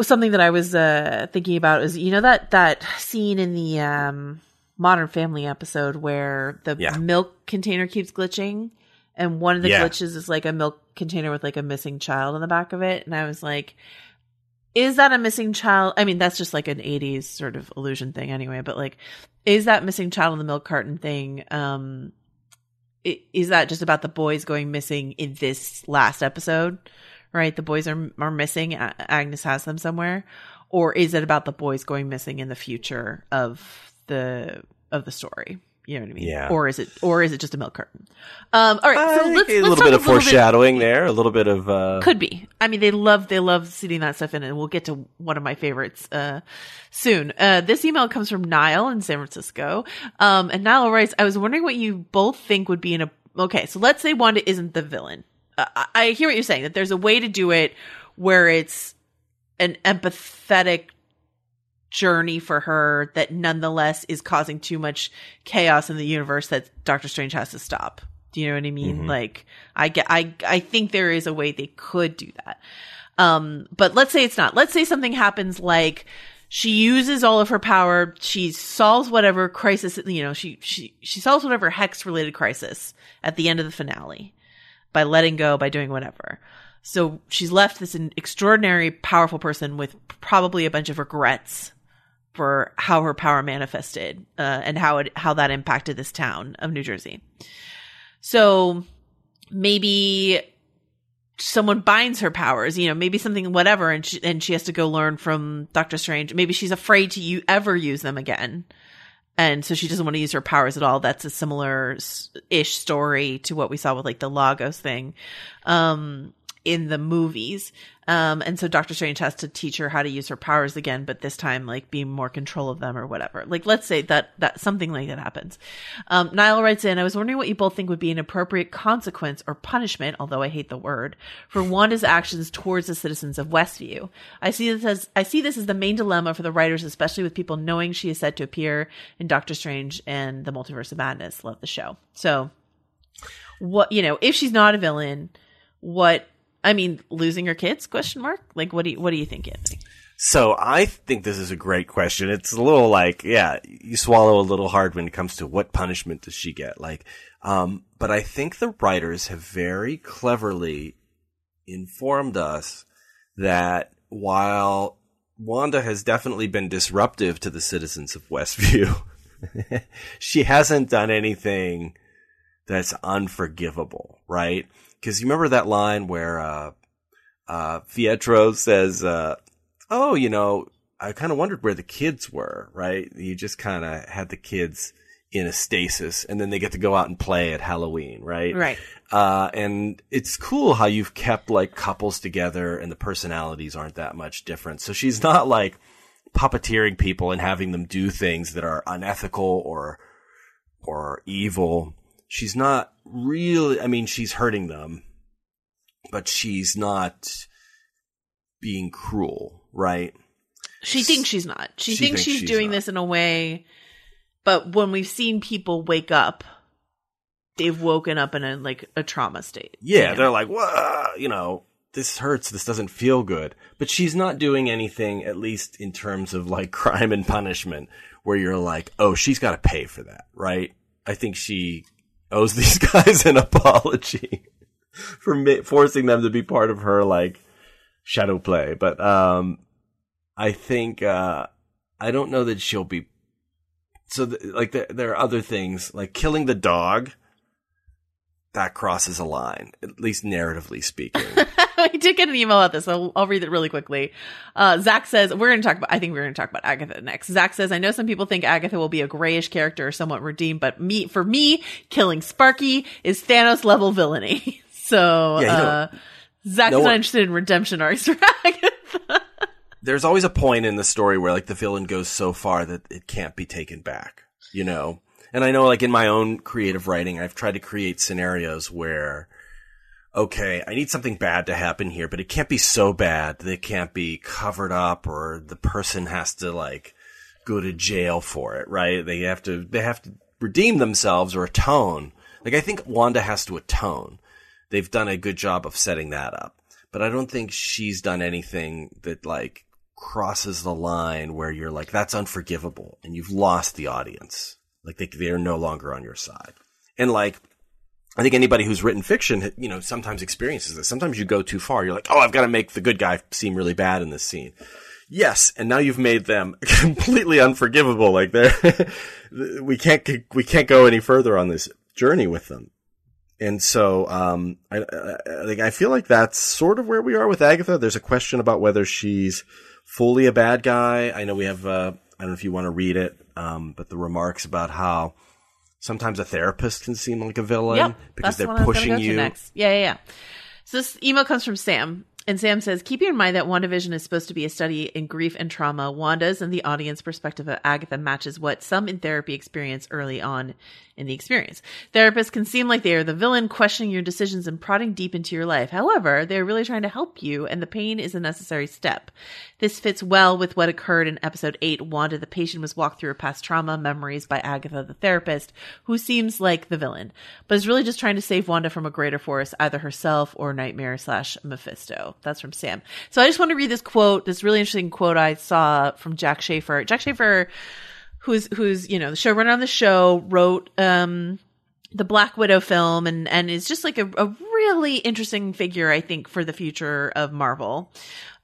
something that I was uh, thinking about is you know that that scene in the um, Modern Family episode where the Yeah. milk container keeps glitching, and one of the Yeah. glitches is like a milk container with like a missing child in the back of it, and I was like. Is that a missing child? I mean, that's just like an 80s sort of illusion thing anyway, but like, is that missing child in the milk carton thing? Um, is that just about the boys going missing in this last episode right? The boys are are missing. Agnes has them somewhere. Or is it about the boys going missing in the future of the of the story you know what i mean Yeah. or is it or is it just a milk carton um all right I so let's, a let's little bit of foreshadowing there, a little bit of uh, could be. I mean, they love they love seeding that stuff in, and we'll get to one of my favorites uh, soon. Uh, this email comes from Niall in San Francisco, um, and Niall writes, "I was wondering what you both think would be in a okay. So let's say Wanda isn't the villain. Uh, I, I hear what you're saying that there's a way to do it where it's an empathetic journey for her that nonetheless is causing too much chaos in the universe that Doctor Strange has to stop. Do you know what I mean? Mhm. Like I get I I think there is a way they could do that. Um, but let's say it's not. Let's say something happens like she uses all of her power. She solves whatever crisis, you know, she, she, she solves whatever hex related crisis at the end of the finale by letting go, by doing whatever. So she's left this extraordinary, powerful person with probably a bunch of regrets for how her power manifested uh, and how it how that impacted this town of New Jersey. So maybe someone binds her powers, you know, maybe something whatever, and she, and she has to go learn from Doctor Strange. Maybe she's afraid to u- ever use them again, and so she doesn't want to use her powers at all. That's a similar ish story to what we saw with like the Lagos thing. Um, in the movies. Um, and so Doctor Strange has to teach her how to use her powers again, but this time like be more control of them or whatever. Like let's say that that something like that happens. Um, Niall writes in, I was wondering what you both think would be an appropriate consequence or punishment, although I hate the word, for Wanda's actions towards the citizens of Westview. I see this as I see this as the main dilemma for the writers, especially with people knowing she is said to appear in Doctor Strange and the Multiverse of Madness. Love the show. So what you know, if she's not a villain, what I mean, losing your kids? Question mark. Like, what do you what do you think, Anthony? So I think this is a great question. It's a little like, yeah, you swallow a little hard when it comes to what punishment does she get? Like, um, but I think the writers have very cleverly informed us that while Wanda has definitely been disruptive to the citizens of Westview, she hasn't done anything that's unforgivable, right? Because you remember that line where uh, uh, Pietro says, uh, "Oh, you know, I kind of wondered where the kids were." Right? You just kind of had the kids in a stasis, and then they get to go out and play at Halloween, right? Right. Uh, and it's cool how you've kept like couples together, and the personalities aren't that much different. So she's not like puppeteering people and having them do things that are unethical or or evil she's not really, I mean, she's hurting them, but she's not being cruel, right? She thinks she's not. She, she thinks, thinks, she's, she's doing not. this in a way, but when we've seen people wake up, they've woken up in a like a trauma state. Yeah, they're like, "Whoa," you know, this hurts. This doesn't feel good. But she's not doing anything, at least in terms of like crime and punishment, where you're like, "Oh, she's got to pay for that," right? I think she owes these guys an apology for ma- forcing them to be part of her like shadow play. But um, I think uh, I don't know that she'll be. So th- like there, there are other things like killing the dog. That crosses a line, at least narratively speaking. I did get an email about this. I'll, I'll read it really quickly. Uh, Zach says, we're going to talk about, I think we're going to talk about Agatha next. Zach says, I know some people think Agatha will be a grayish character or somewhat redeemed, but me, for me, killing Sparky is Thanos level villainy. so, yeah, uh, Zach's no not interested in redemption arcs for Agatha. There's always a point in the story where like the villain goes so far that it can't be taken back, you know? And I know like in my own creative writing, I've tried to create scenarios where okay, I need something bad to happen here, but it can't be so bad that it can't be covered up or the person has to like go to jail for it, right? They have to, they have to redeem themselves or atone. Like I think Wanda has to atone. They've done a good job of setting that up, but I don't think she's done anything that like crosses the line where you're like, that's unforgivable and you've lost the audience. Like they, they're no longer on your side. And like, I think anybody who's written fiction, you know, sometimes experiences this. Sometimes you go too far. You're like, oh, I've got to make the good guy seem really bad in this scene. Yes, and now you've made them completely unforgivable. Like they're, we can't, we can't go any further on this journey with them. And so, um, I, I, I feel like that's sort of where we are with Agatha. There's a question about whether she's fully a bad guy. I know we have, uh, I don't know if you want to read it, um, but the remarks about how sometimes a therapist can seem like a villain yep, because they're pushing you. Yeah, yeah, yeah. So this email comes from Sam. And Sam says, keeping in mind that WandaVision is supposed to be a study in grief and trauma, Wanda's and the audience perspective of Agatha matches what some in therapy experience early on in the experience. Therapists can seem like they are the villain, questioning your decisions and prodding deep into your life. However, they're really trying to help you, and the pain is a necessary step. This fits well with what occurred in episode 8. Wanda, the patient, was walked through her past trauma memories by Agatha, the therapist, who seems like the villain, but is really just trying to save Wanda from a greater force, either herself or Nightmare slash Mephisto. That's from Sam. So I just want to read this quote, this really interesting quote I saw from Jac Schaeffer. Jac Schaeffer, who's who's you know the showrunner on the show, wrote um, the Black Widow film, and and is just like a, a really interesting figure, I think, for the future of Marvel.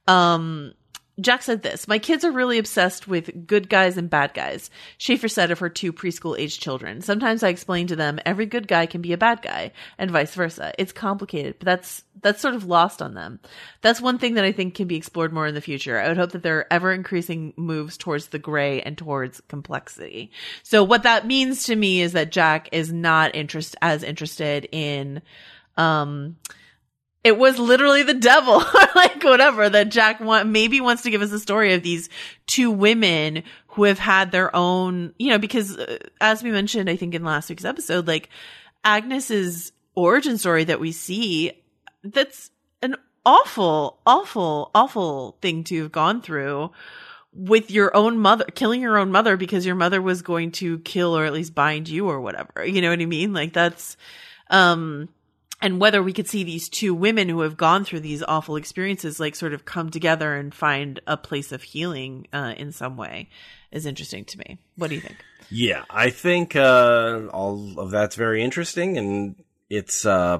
Um, Jac said this My kids are really obsessed with good guys and bad guys. Schaeffer said of her two preschool aged children. Sometimes I explain to them every good guy can be a bad guy, and vice versa. It's complicated, but that's that's sort of lost on them. That's one thing that I think can be explored more in the future. I would hope that there are ever increasing moves towards the gray and towards complexity. So what that means to me is that Jac is not interest as interested in um it was literally the devil or like whatever that Jac want, maybe wants to give us a story of these two women who have had their own, you know, because uh, as we mentioned, I think in last week's episode, like Agnes's origin story that we see, that's an awful, awful, awful thing to have gone through with your own mother, killing your own mother because your mother was going to kill or at least bind you or whatever. You know what I mean? Like that's, um, and whether we could see these two women who have gone through these awful experiences like sort of come together and find a place of healing uh, in some way is interesting to me. What do you think? Yeah i think uh, all of that's very interesting and it's uh,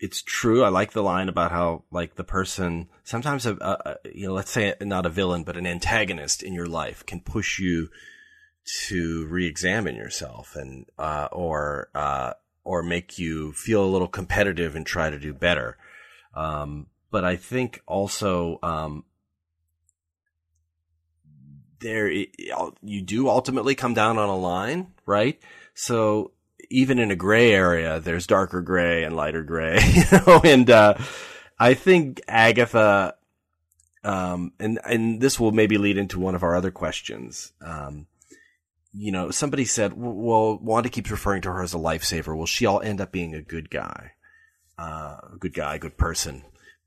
it's true. I like the line about how like the person sometimes a, a, you know let's say not a villain but an antagonist in your life can push you to re-examine yourself and uh, or uh, or make you feel a little competitive and try to do better. Um, but I think also, um, there, you do ultimately come down on a line, right? So even in a gray area, there's darker gray and lighter gray, you know, and, uh, I think Agatha, um, and, and this will maybe lead into one of our other questions. Um, you know, somebody said, well, Wanda keeps referring to her as a lifesaver. Will she all end up being a good guy? Uh, a good guy, good person,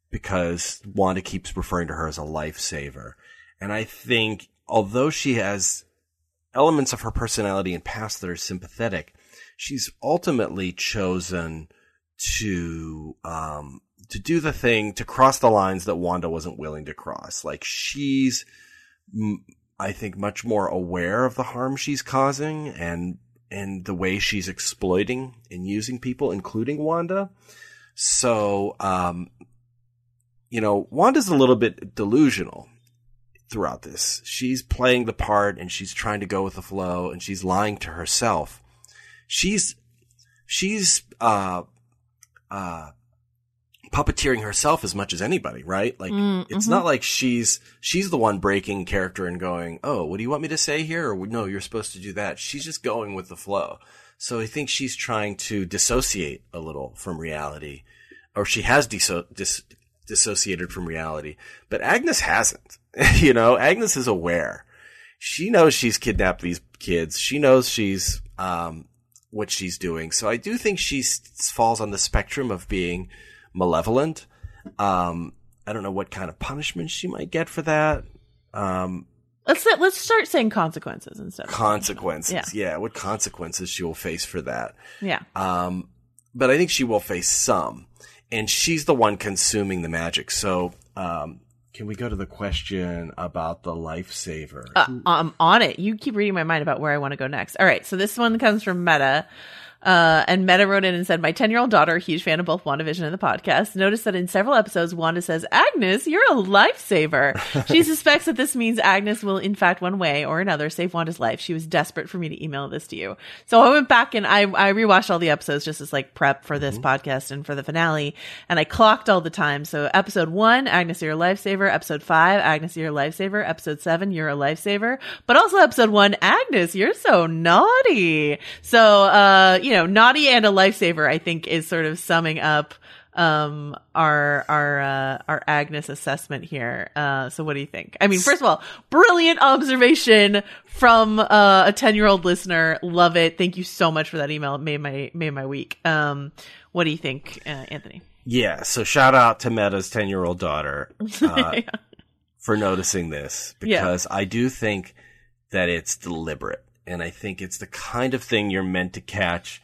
because Wanda keeps referring to her as a lifesaver. And I think, although she has elements of her personality and past that are sympathetic, she's ultimately chosen to, um, to do the thing, to cross the lines that Wanda wasn't willing to cross. Like she's, I think, much more aware of the harm she's causing and and the way she's exploiting and using people, including Wanda. So, um, you know, Wanda's a little bit delusional throughout this. She's playing the part and she's trying to go with the flow and she's lying to herself. She's, she's, uh, uh, puppeteering herself as much as anybody, right? Like mm, it's mm-hmm. not like she's she's the one breaking character and going, "Oh, what do you want me to say here?" or "No, you're supposed to do that." She's just going with the flow. So I think she's trying to dissociate a little from reality, or she has disso- dis- dissociated from reality. But Agnes hasn't. you know, Agnes is aware. She knows she's kidnapped these kids. She knows she's um, what she's doing. So I do think she falls on the spectrum of being malevolent. Um, I don't know what kind of punishment she might get for that. Um, let's let's start saying consequences instead. Consequences, yeah. yeah. What consequences she will face for that? Yeah. Um, but I think she will face some, and she's the one consuming the magic. So, um, can we go to the question about the lifesaver? Uh, I'm on it. You keep reading my mind about where I want to go next. All right. So this one comes from Meta. Uh, and Meta wrote in and said, My 10 year old daughter, huge fan of both WandaVision and the podcast, noticed that in several episodes, Wanda says, Agnes, you're a lifesaver. she suspects that this means Agnes will, in fact, one way or another, save Wanda's life. She was desperate for me to email this to you. So I went back and I, I rewatched all the episodes just as like prep for this mm-hmm. podcast and for the finale. And I clocked all the time. So episode one, Agnes, you're a lifesaver. Episode five, Agnes, you're a lifesaver. Episode seven, you're a lifesaver. But also episode one, Agnes, you're so naughty. So, uh, you know, naughty and a lifesaver, I think is sort of summing up um our our uh our Agnes assessment here. Uh so what do you think? I mean, first of all, brilliant observation from uh, a 10-year-old listener. Love it. Thank you so much for that email. It made my made my week. Um what do you think, uh, Anthony? Yeah, so shout out to Meta's 10-year-old daughter uh, yeah. for noticing this because yeah. I do think that it's deliberate and I think it's the kind of thing you're meant to catch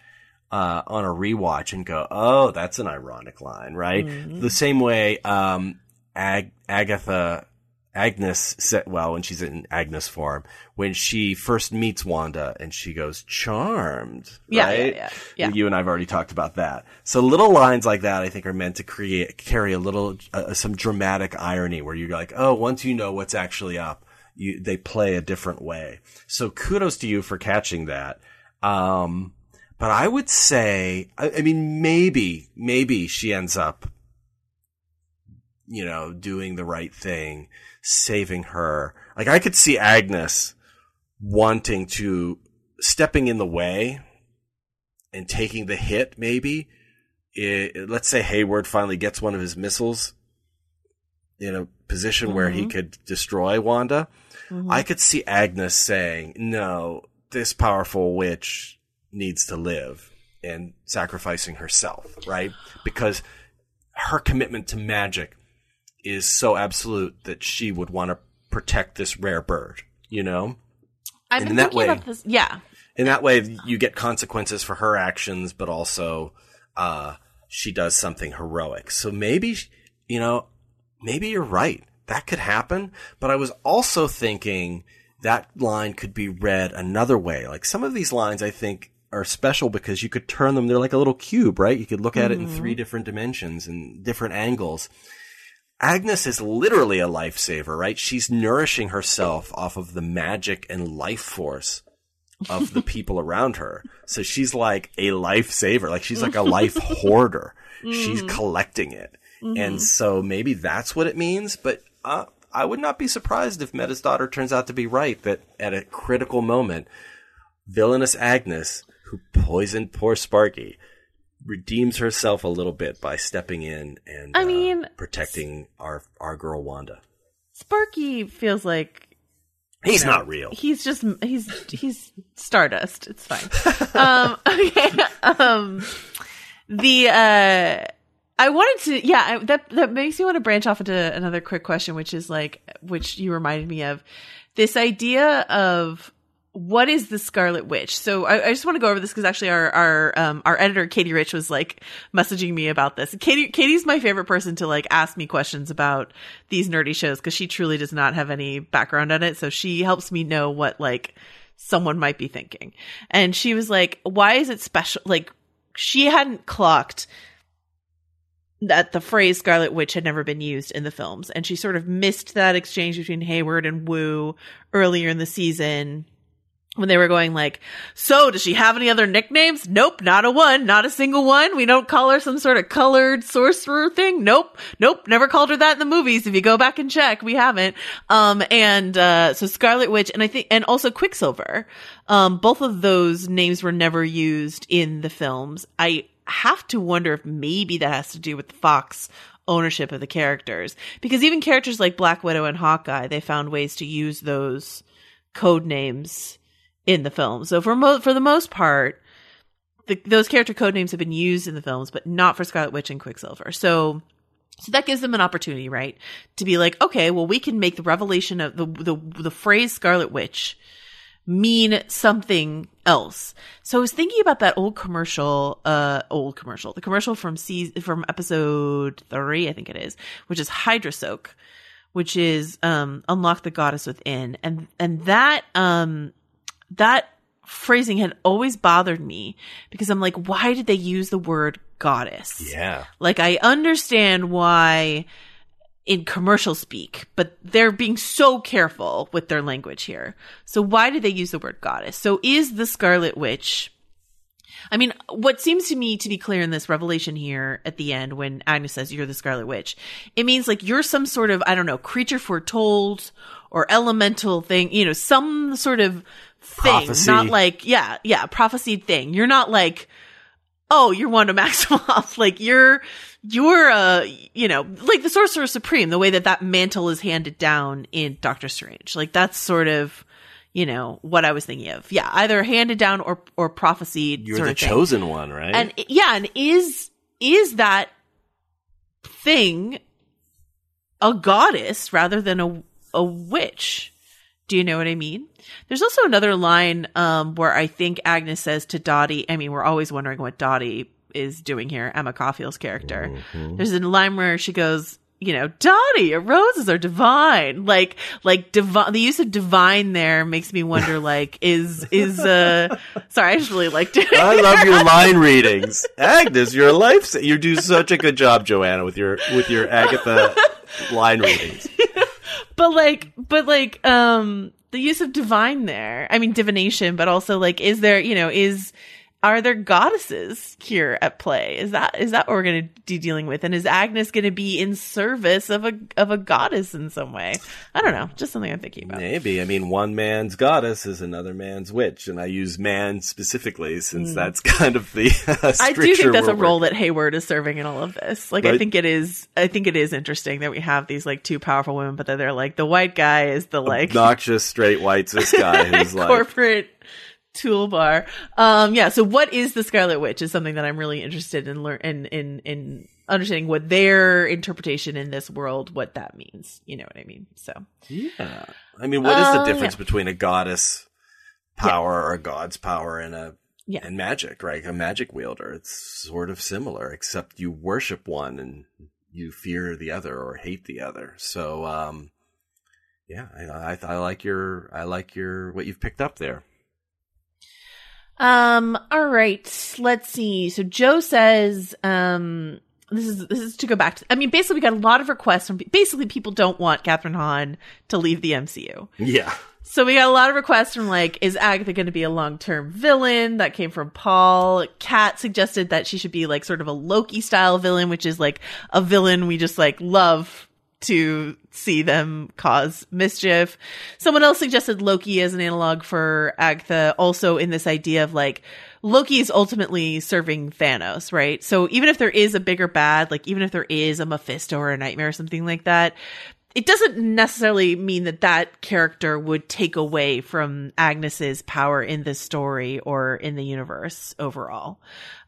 uh, on a rewatch and go, oh, that's an ironic line, right? Mm-hmm. The same way, um, Ag- Agatha Agnes said, well, when she's in Agnes form, when she first meets Wanda and she goes, charmed. Yeah, right? yeah, yeah, yeah. You and I've already talked about that. So little lines like that, I think, are meant to create, carry a little, uh, some dramatic irony where you're like, oh, once you know what's actually up, you, they play a different way. So kudos to you for catching that. Um, but I would say, I, I mean, maybe, maybe she ends up, you know, doing the right thing saving her. Like I could see Agnes wanting to stepping in the way and taking the hit maybe. It, let's say Hayward finally gets one of his missiles in a position mm-hmm. where he mm-hmm. could destroy Wanda. Mm-hmm. I could see Agnes saying, "No, this powerful witch needs to live." And sacrificing herself, right? Because her commitment to magic is so absolute that she would want to protect this rare bird, you know? I've been thinking way, about this. Yeah. In that way, you get consequences for her actions, but also, uh, she does something heroic. So maybe, you know, maybe you're right. That could happen. But I was also thinking that line could be read another way. Like some of these lines, I think, are special because you could turn them. They're like a little cube, right? You could look at mm-hmm. it in mm-hmm. three different dimensions and different angles. Agnes is literally a lifesaver, right? She's nourishing herself off of the magic and life force of the people around her. So she's like a lifesaver, like she's like a life hoarder. Mm. She's collecting it. Mm-hmm. And so maybe that's what it means, but uh, I would not be surprised if Meta's daughter turns out to be right that at a critical moment, villainous Agnes, who poisoned poor Sparky, redeems herself a little bit by stepping in and I uh, mean protecting our our girl Wanda. Sparky feels like he's know, not real. He's just he's he's stardust. It's fine. um okay. Um the uh I wanted to yeah, that that makes me want to branch off into another quick question which is like which you reminded me of this idea of what is the Scarlet Witch? So I, I just want to go over this because actually our our um, our editor Katie Rich was like messaging me about this. Katie Katie's my favorite person to like ask me questions about these nerdy shows because she truly does not have any background on it. So she helps me know what like someone might be thinking. And she was like, "Why is it special?" Like she hadn't clocked that the phrase Scarlet Witch had never been used in the films, and she sort of missed that exchange between Hayward and Wu earlier in the season when they were going like, so does she have any other nicknames? Nope, not a one, not a single one. We don't call her some sort of colored sorcerer thing. Nope, nope, never called her that in the movies. If you go back and check, we haven't. Um, and, uh, so Scarlet Witch and I think, and also Quicksilver. Um, both of those names were never used in the films. I have to wonder if maybe that has to do with the Fox ownership of the characters because even characters like Black Widow and Hawkeye, they found ways to use those code names in the film. So for mo- for the most part, the, those character code names have been used in the films, but not for Scarlet Witch and Quicksilver. So so that gives them an opportunity, right? To be like, okay, well, we can make the revelation of the the, the phrase Scarlet Witch mean something else. So I was thinking about that old commercial, uh, old commercial, the commercial from season, from episode three, I think it is, which is Hydra Soak, which is, um, unlock the goddess within. And, and that, um, that phrasing had always bothered me because I'm like, why did they use the word goddess? Yeah. Like, I understand why in commercial speak, but they're being so careful with their language here. So why do they use the word goddess? So is the Scarlet Witch I mean, what seems to me to be clear in this revelation here at the end when Agnes says you're the Scarlet Witch, it means like you're some sort of, I don't know, creature foretold or elemental thing, you know, some sort of thing, Prophecy. not like, yeah, yeah, prophesied thing. You're not like, oh, you're Wanda Maximoff. like you're, you're, uh, you know, like the Sorcerer Supreme, the way that that mantle is handed down in Doctor Strange. Like that's sort of, you know, what I was thinking of. Yeah, either handed down or or prophesied. You're the chosen one, right? And yeah, and is is that thing a goddess rather than a a witch? Do you know what I mean? There's also another line um, where I think Agnes says to Dottie. I mean, we're always wondering what Dottie is doing here. Emma Caulfield's character. Mm-hmm. There's a line where she goes, you know, Dottie, roses are divine. Like, like divine, the use of divine there makes me wonder, like, is, is, uh, sorry, I just really liked it. I love your line readings. Agnes, you're a life, you do such a good job, Joanna, with your, with your Agatha line readings. but like, but like, um, the use of divine there, I mean, divination, but also like, is there, you know, is, are there goddesses here at play? Is that is that what we're going to be dealing with? And is Agnes going to be in service of a of a goddess in some way? I don't know. Just something I'm thinking about. Maybe. I mean, one man's goddess is another man's witch, and I use man specifically since mm. that's kind of the. Uh, I do think that's a role that Hayward is serving in all of this. Like, I think it is. I think it is interesting that we have these like two powerful women, but that they're like the white guy is the like obnoxious straight white cis guy who's like corporate toolbar. Um, yeah. So what is the Scarlet Witch is something that I'm really interested in learn in, in, in understanding what their interpretation in this world, what that means. You know what I mean? So. Yeah. I mean, what is the uh, difference yeah. between a goddess power yeah. or a god's power and a, yeah. and magic, right? A magic wielder. It's sort of similar, except you worship one and you fear the other or hate the other. So, um, yeah, I, I, I like your, I like your, what you've picked up there. Um, all right. Let's see. So Joe says, um, this is this is to go back to. I mean, basically, we got a lot of requests from. Basically, people don't want Kathryn Hahn to leave the MCU. Yeah. So we got a lot of requests from like, is Agatha going to be a long term villain? That came from Paul. Kat suggested that she should be like sort of a Loki style villain, which is like a villain we just like love to see them cause mischief. Someone else suggested Loki as an analog for Agatha, also in this idea of like, Loki is ultimately serving Thanos, right? So even if there is a bigger bad, like even if there is a Mephisto or a nightmare or something like that, it doesn't necessarily mean that that character would take away from Agnes's power in this story or in the universe overall.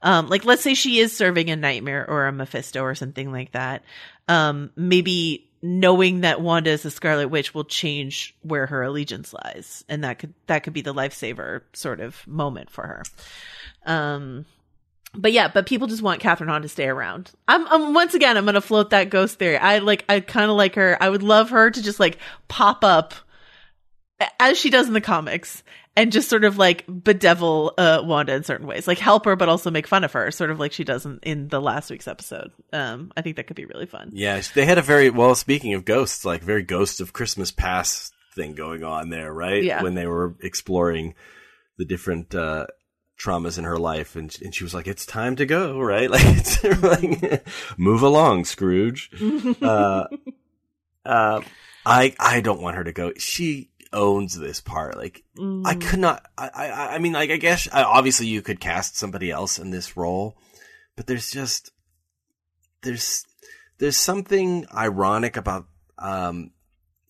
Um, like let's say she is serving a nightmare or a Mephisto or something like that um, maybe knowing that Wanda is the Scarlet Witch will change where her allegiance lies, and that could that could be the lifesaver sort of moment for her. Um, but yeah, but people just want Kathryn Hahn to stay around. I'm, I'm once again, I'm gonna float that ghost theory. I like, I kind of like her. I would love her to just like pop up as she does in the comics and just sort of like bedevil uh, Wanda in certain ways, like help her, but also make fun of her, sort of like she does in, in the last week's episode. Um, I think that could be really fun. Yeah, they had a very well. Speaking of ghosts, like very ghosts of Christmas Past thing going on there, right? Yeah. When they were exploring the different uh, traumas in her life, and and she was like, "It's time to go," right? Like, it's like move along, Scrooge. uh, uh, I I don't want her to go. She owns this part. Like mm. I could not. I, I I mean, like I guess obviously you could cast somebody else in this role, but there's just there's there's something ironic about um,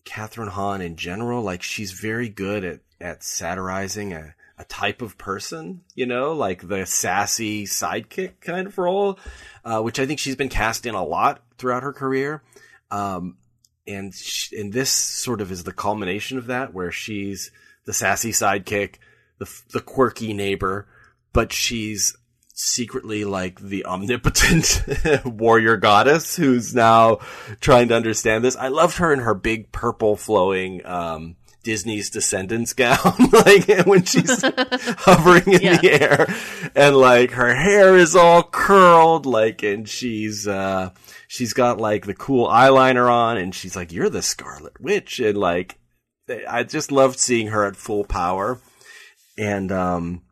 Kathryn Hahn in general. Like she's very good at at satirizing a a type of person, you know, like the sassy sidekick kind of role, uh, which I think she's been cast in a lot throughout her career. Um, and she, and this sort of is the culmination of that, where she's the sassy sidekick, the the quirky neighbor, but she's secretly like the omnipotent warrior goddess who's now trying to understand this. I loved her in her big purple flowing um, Disney's Descendants gown, like when she's hovering in yeah. the air, and like her hair is all curled, like, and she's uh, she's got like the cool eyeliner on, and she's like, "You're the Scarlet Witch," and like, I just loved seeing her at full power, and um.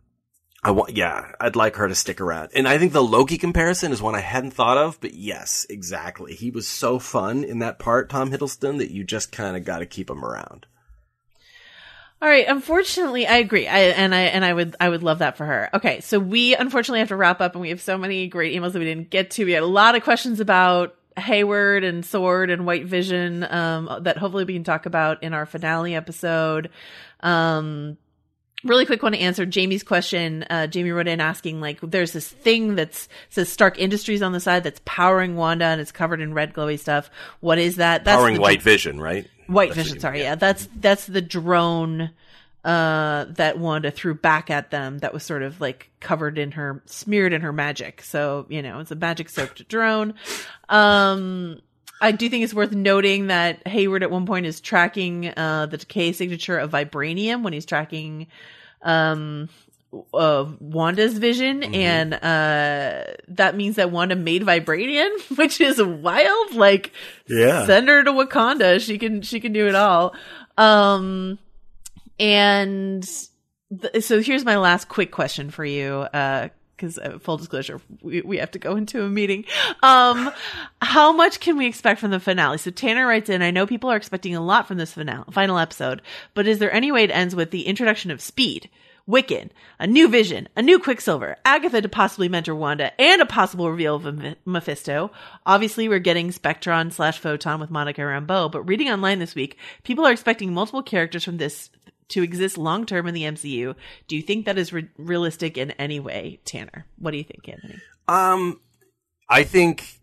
I want, yeah, I'd like her to stick around. And I think the Loki comparison is one I hadn't thought of, but yes, exactly. He was so fun in that part, Tom Hiddleston, that you just kind of got to keep him around. All right. Unfortunately, I agree. I and I and I would I would love that for her. Okay, so we unfortunately have to wrap up, and we have so many great emails that we didn't get to. We had a lot of questions about Hayward and Sword and White Vision um, that hopefully we can talk about in our finale episode. Um, really quick one to answer Jamie's question. Uh, Jamie wrote in asking like, there's this thing that's says Stark Industries on the side that's powering Wanda and it's covered in red glowy stuff. What is that? That's powering White Vision, right? White Vision, sorry, yeah. yeah. That's that's the drone uh that Wanda threw back at them that was sort of like covered in her smeared in her magic. So, you know, it's a magic soaked drone. Um I do think it's worth noting that Hayward at one point is tracking uh, the decay signature of vibranium when he's tracking um, uh, Wanda's vision, Mm-hmm. and uh, that means that Wanda made vibranium, which is wild. Like, Yeah. send her to Wakanda. She can she can do it all. Um, and th- so here's my last quick question for you. Uh, because uh, full disclosure, we, we have to go into a meeting. Um, how much can we expect from the finale? So Tanner writes in, I know people are expecting a lot from this finale, final episode, but is there any way it ends with the introduction of speed? Wiccan, a new vision, a new Quicksilver, Agatha to possibly mentor Wanda, and a possible reveal of Mephisto. Obviously, we're getting Spectrum slash Photon with Monica Rambeau, but reading online this week, people are expecting multiple characters from this to exist long term in the MCU. Do you think that is re- realistic in any way, Tanner? What do you think, Anthony? Um, I think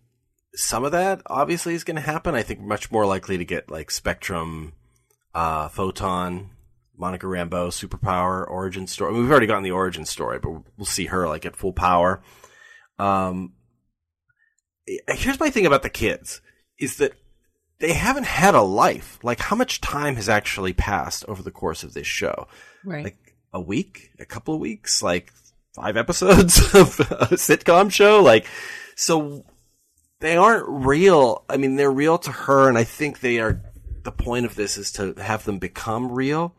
some of that obviously is going to happen. I think much more likely to get like Spectrum, uh, Photon, Monica Rambeau, superpower origin story. I mean, we've already gotten the origin story, but we'll see her like at full power. Um, here's my thing about the kids is that they haven't had a life. Like, how much time has actually passed over the course of this show? Right. like a week, a couple of weeks, like five episodes of a sitcom show. Like, so they aren't real. I mean, they're real to her, and I think they are. The point of this is to have them become real,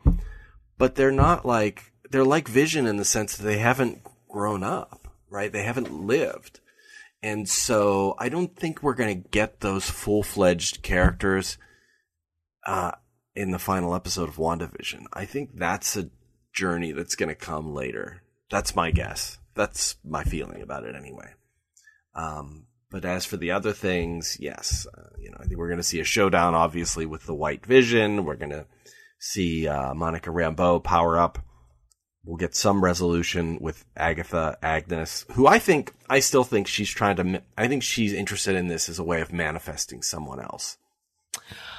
but they're not like they're like Vision in the sense that they haven't grown up, right? They haven't lived. And so I don't think we're going to get those full fledged characters uh, in the final episode of WandaVision. I think that's a journey that's going to come later. That's my guess. That's my feeling about it anyway. Um, but as for the other things, yes, uh, you know, I think we're going to see a showdown, obviously, with the White Vision. We're going to see uh, Monica Rambeau power up. We'll get some resolution with Agatha Agnes, who I think, I still think she's trying to, I think she's interested in this as a way of manifesting someone else.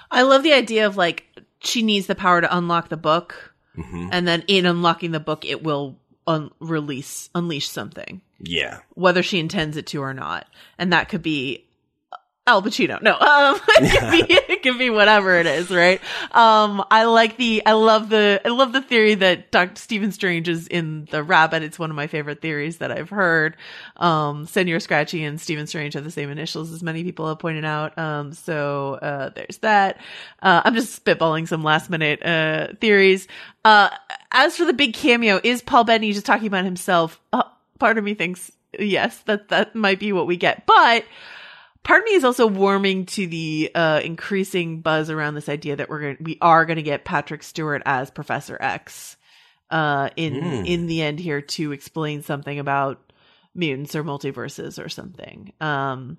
I love the idea of like she needs the power to unlock the book, Mm-hmm. and then in unlocking the book, it will un- release, unleash something, Yeah. whether she intends it to or not, and that could be Al Pacino. No, um, it could be it could be whatever it is, right? Um, I like the, I love the, I love the theory that Dr. Stephen Strange is in the rabbit. It's one of my favorite theories that I've heard. Um, Señor Scratchy and Stephen Strange have the same initials as many people have pointed out. Um, so, uh, there's that. Uh, I'm just spitballing some last minute, uh, theories. Uh, as for the big cameo, is Paul Bettany just talking about himself? Uh, part of me thinks yes, that, that might be what we get, but, part of me is also warming to the uh, increasing buzz around this idea that we're going we are going to get Patrick Stewart as Professor X uh, in Hmm. in the end here to explain something about mutants or multiverses or something. Um,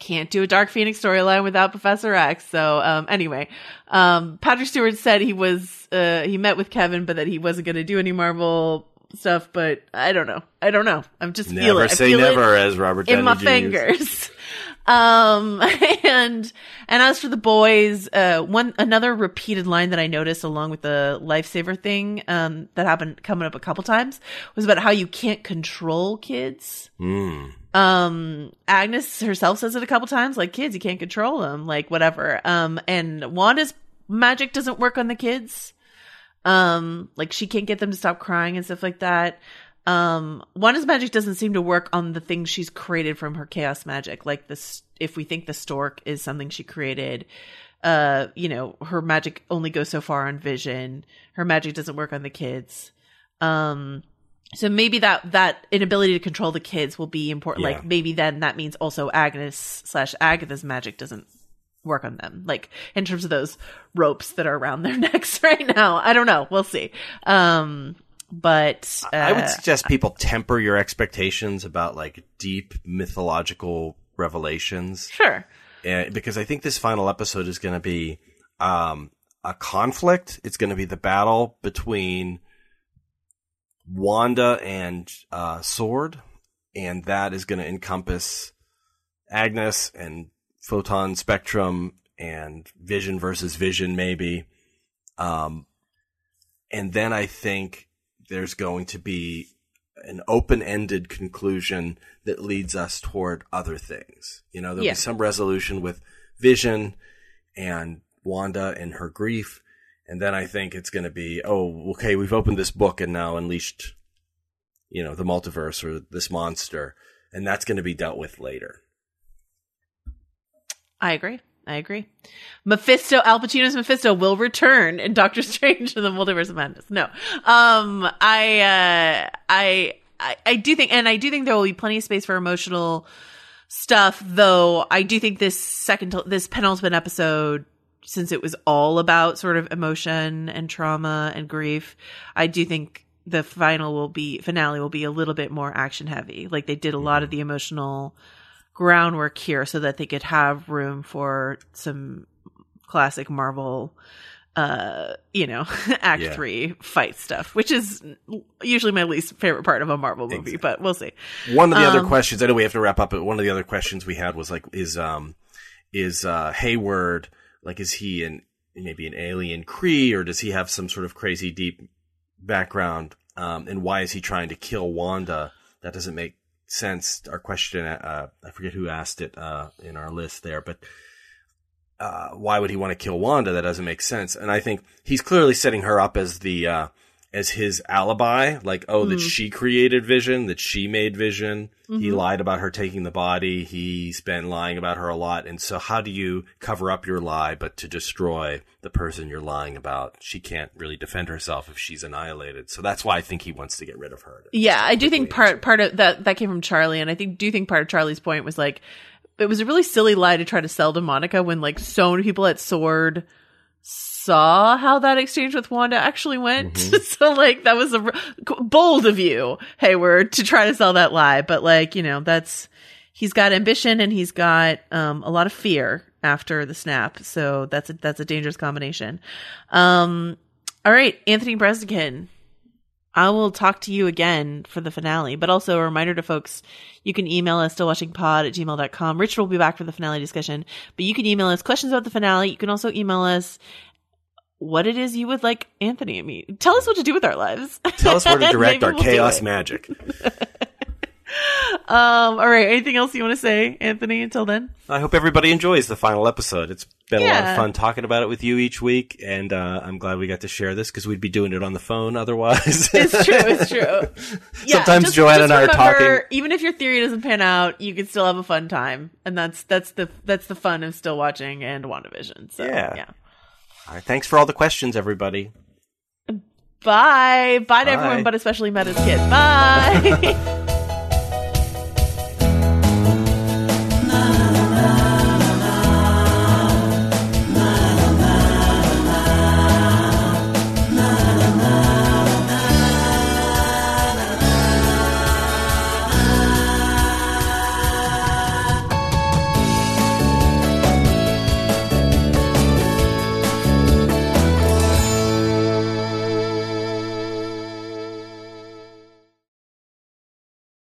can't do a Dark Phoenix storyline without Professor X. So um, anyway, um, Patrick Stewart said he was uh, he met with Kevin, but that he wasn't going to do any Marvel stuff. But I don't know. I don't know. I'm just Never say feel it never, as Robert Downey Jr. fingers. Um, and, and as for the boys, uh, one, another repeated line that I noticed along with the lifesaver thing, um, that happened coming up a couple times was about how you can't control kids. Mm. Um, Agnes herself says it a couple times, like kids, you can't control them, like whatever. Um, and Wanda's magic doesn't work on the kids. Um, like she can't get them to stop crying and stuff like that. Um, Wanda's magic doesn't seem to work on the things she's created from her chaos magic. Like this, if we think the stork is something she created, uh, you know, her magic only goes so far on Vision. Her magic doesn't work on the kids. Um, so maybe that that inability to control the kids will be important. Yeah. Like maybe then that means also Agnes slash Agatha's magic doesn't work on them. Like in terms of those ropes that are around their necks right now. I don't know. We'll see. Um, but uh, I would suggest people temper your expectations about like deep mythological revelations, sure. uh, because I think this final episode is going to be um, a conflict. It's going to be the battle between Wanda and uh, Sword, and that is going to encompass Agnes and Photon Spectrum and Vision versus Vision, maybe. Um, and then I think there's going to be an open-ended conclusion that leads us toward other things. You know, there'll Yeah. be some resolution with Vision and Wanda and her grief. And then I think it's going to be, oh, okay, we've opened this book and now unleashed, you know, the multiverse or this monster. And that's going to be dealt with later. I agree. I agree. Mephisto, Al Pacino's Mephisto will return in Doctor Strange and the Multiverse of Madness. No, um, I, uh, I, I, I do think, and I do think there will be plenty of space for emotional stuff. Though I do think this second, this penultimate episode, since it was all about sort of emotion and trauma and grief, I do think the final will be finale will be a little bit more action heavy. Like they did a lot of the emotional groundwork here so that they could have room for some classic Marvel uh you know act Yeah. 3 fight stuff which is usually my least favorite part of a Marvel movie Exactly. but we'll see One of the other Um, questions, I know we have to wrap up, but one of the other questions we had was like, is, um, is, uh, Hayward, like, is he an, maybe an alien Kree or does he have some sort of crazy deep background? Um, and why is he trying to kill Wanda? That doesn't make sense. Our question, uh, I forget who asked it, uh, in our list there, but, uh, why would he want to kill Wanda? That doesn't make sense. And I think he's clearly setting her up as the, uh, as his alibi, like, oh, that hmm. she created Vision, that she made Vision. He mm-hmm. lied about her taking the body. He's been lying about her a lot. And so how do you cover up your lie, but to destroy the person you're lying about? She can't really defend herself if she's annihilated. So that's why I think he wants to get rid of her. Yeah, I do think part part of that that came from Charlie, and I think do think part of Charlie's point was like it was a really silly lie to try to sell to Monica when like so many people at Sword saw how that exchange with Wanda actually went. so like that was a r- bold of you, Hayward, to try to sell that lie. But like you know that's he's got ambition and he's got um a lot of fear after the snap. So that's a that's a dangerous combination. Um, all right, Anthony Breznican. I will talk to you again for the finale, but also a reminder to folks, you can email us stillwatchingpod at gmail.com. Richard will be back for the finale discussion, but you can email us questions about the finale. You can also email us what it is you would like Anthony and me. Tell us what to do with our lives. Tell us where to direct our we'll chaos magic. Um, all right. Anything else you want to say, Anthony, until then? I hope everybody enjoys the final episode. It's been a lot of fun talking about it with you each week, and uh, I'm glad we got to share this because we'd be doing it on the phone otherwise. It's true. It's true. Yeah, Sometimes just- Joanna just and I are talking. Even if your theory doesn't pan out, you can still have a fun time, and that's that's the that's the fun of still watching and WandaVision. So Yeah. yeah. All right, thanks for all the questions, everybody. Bye. Bye to Bye. everyone, but especially Meta's kid. Bye.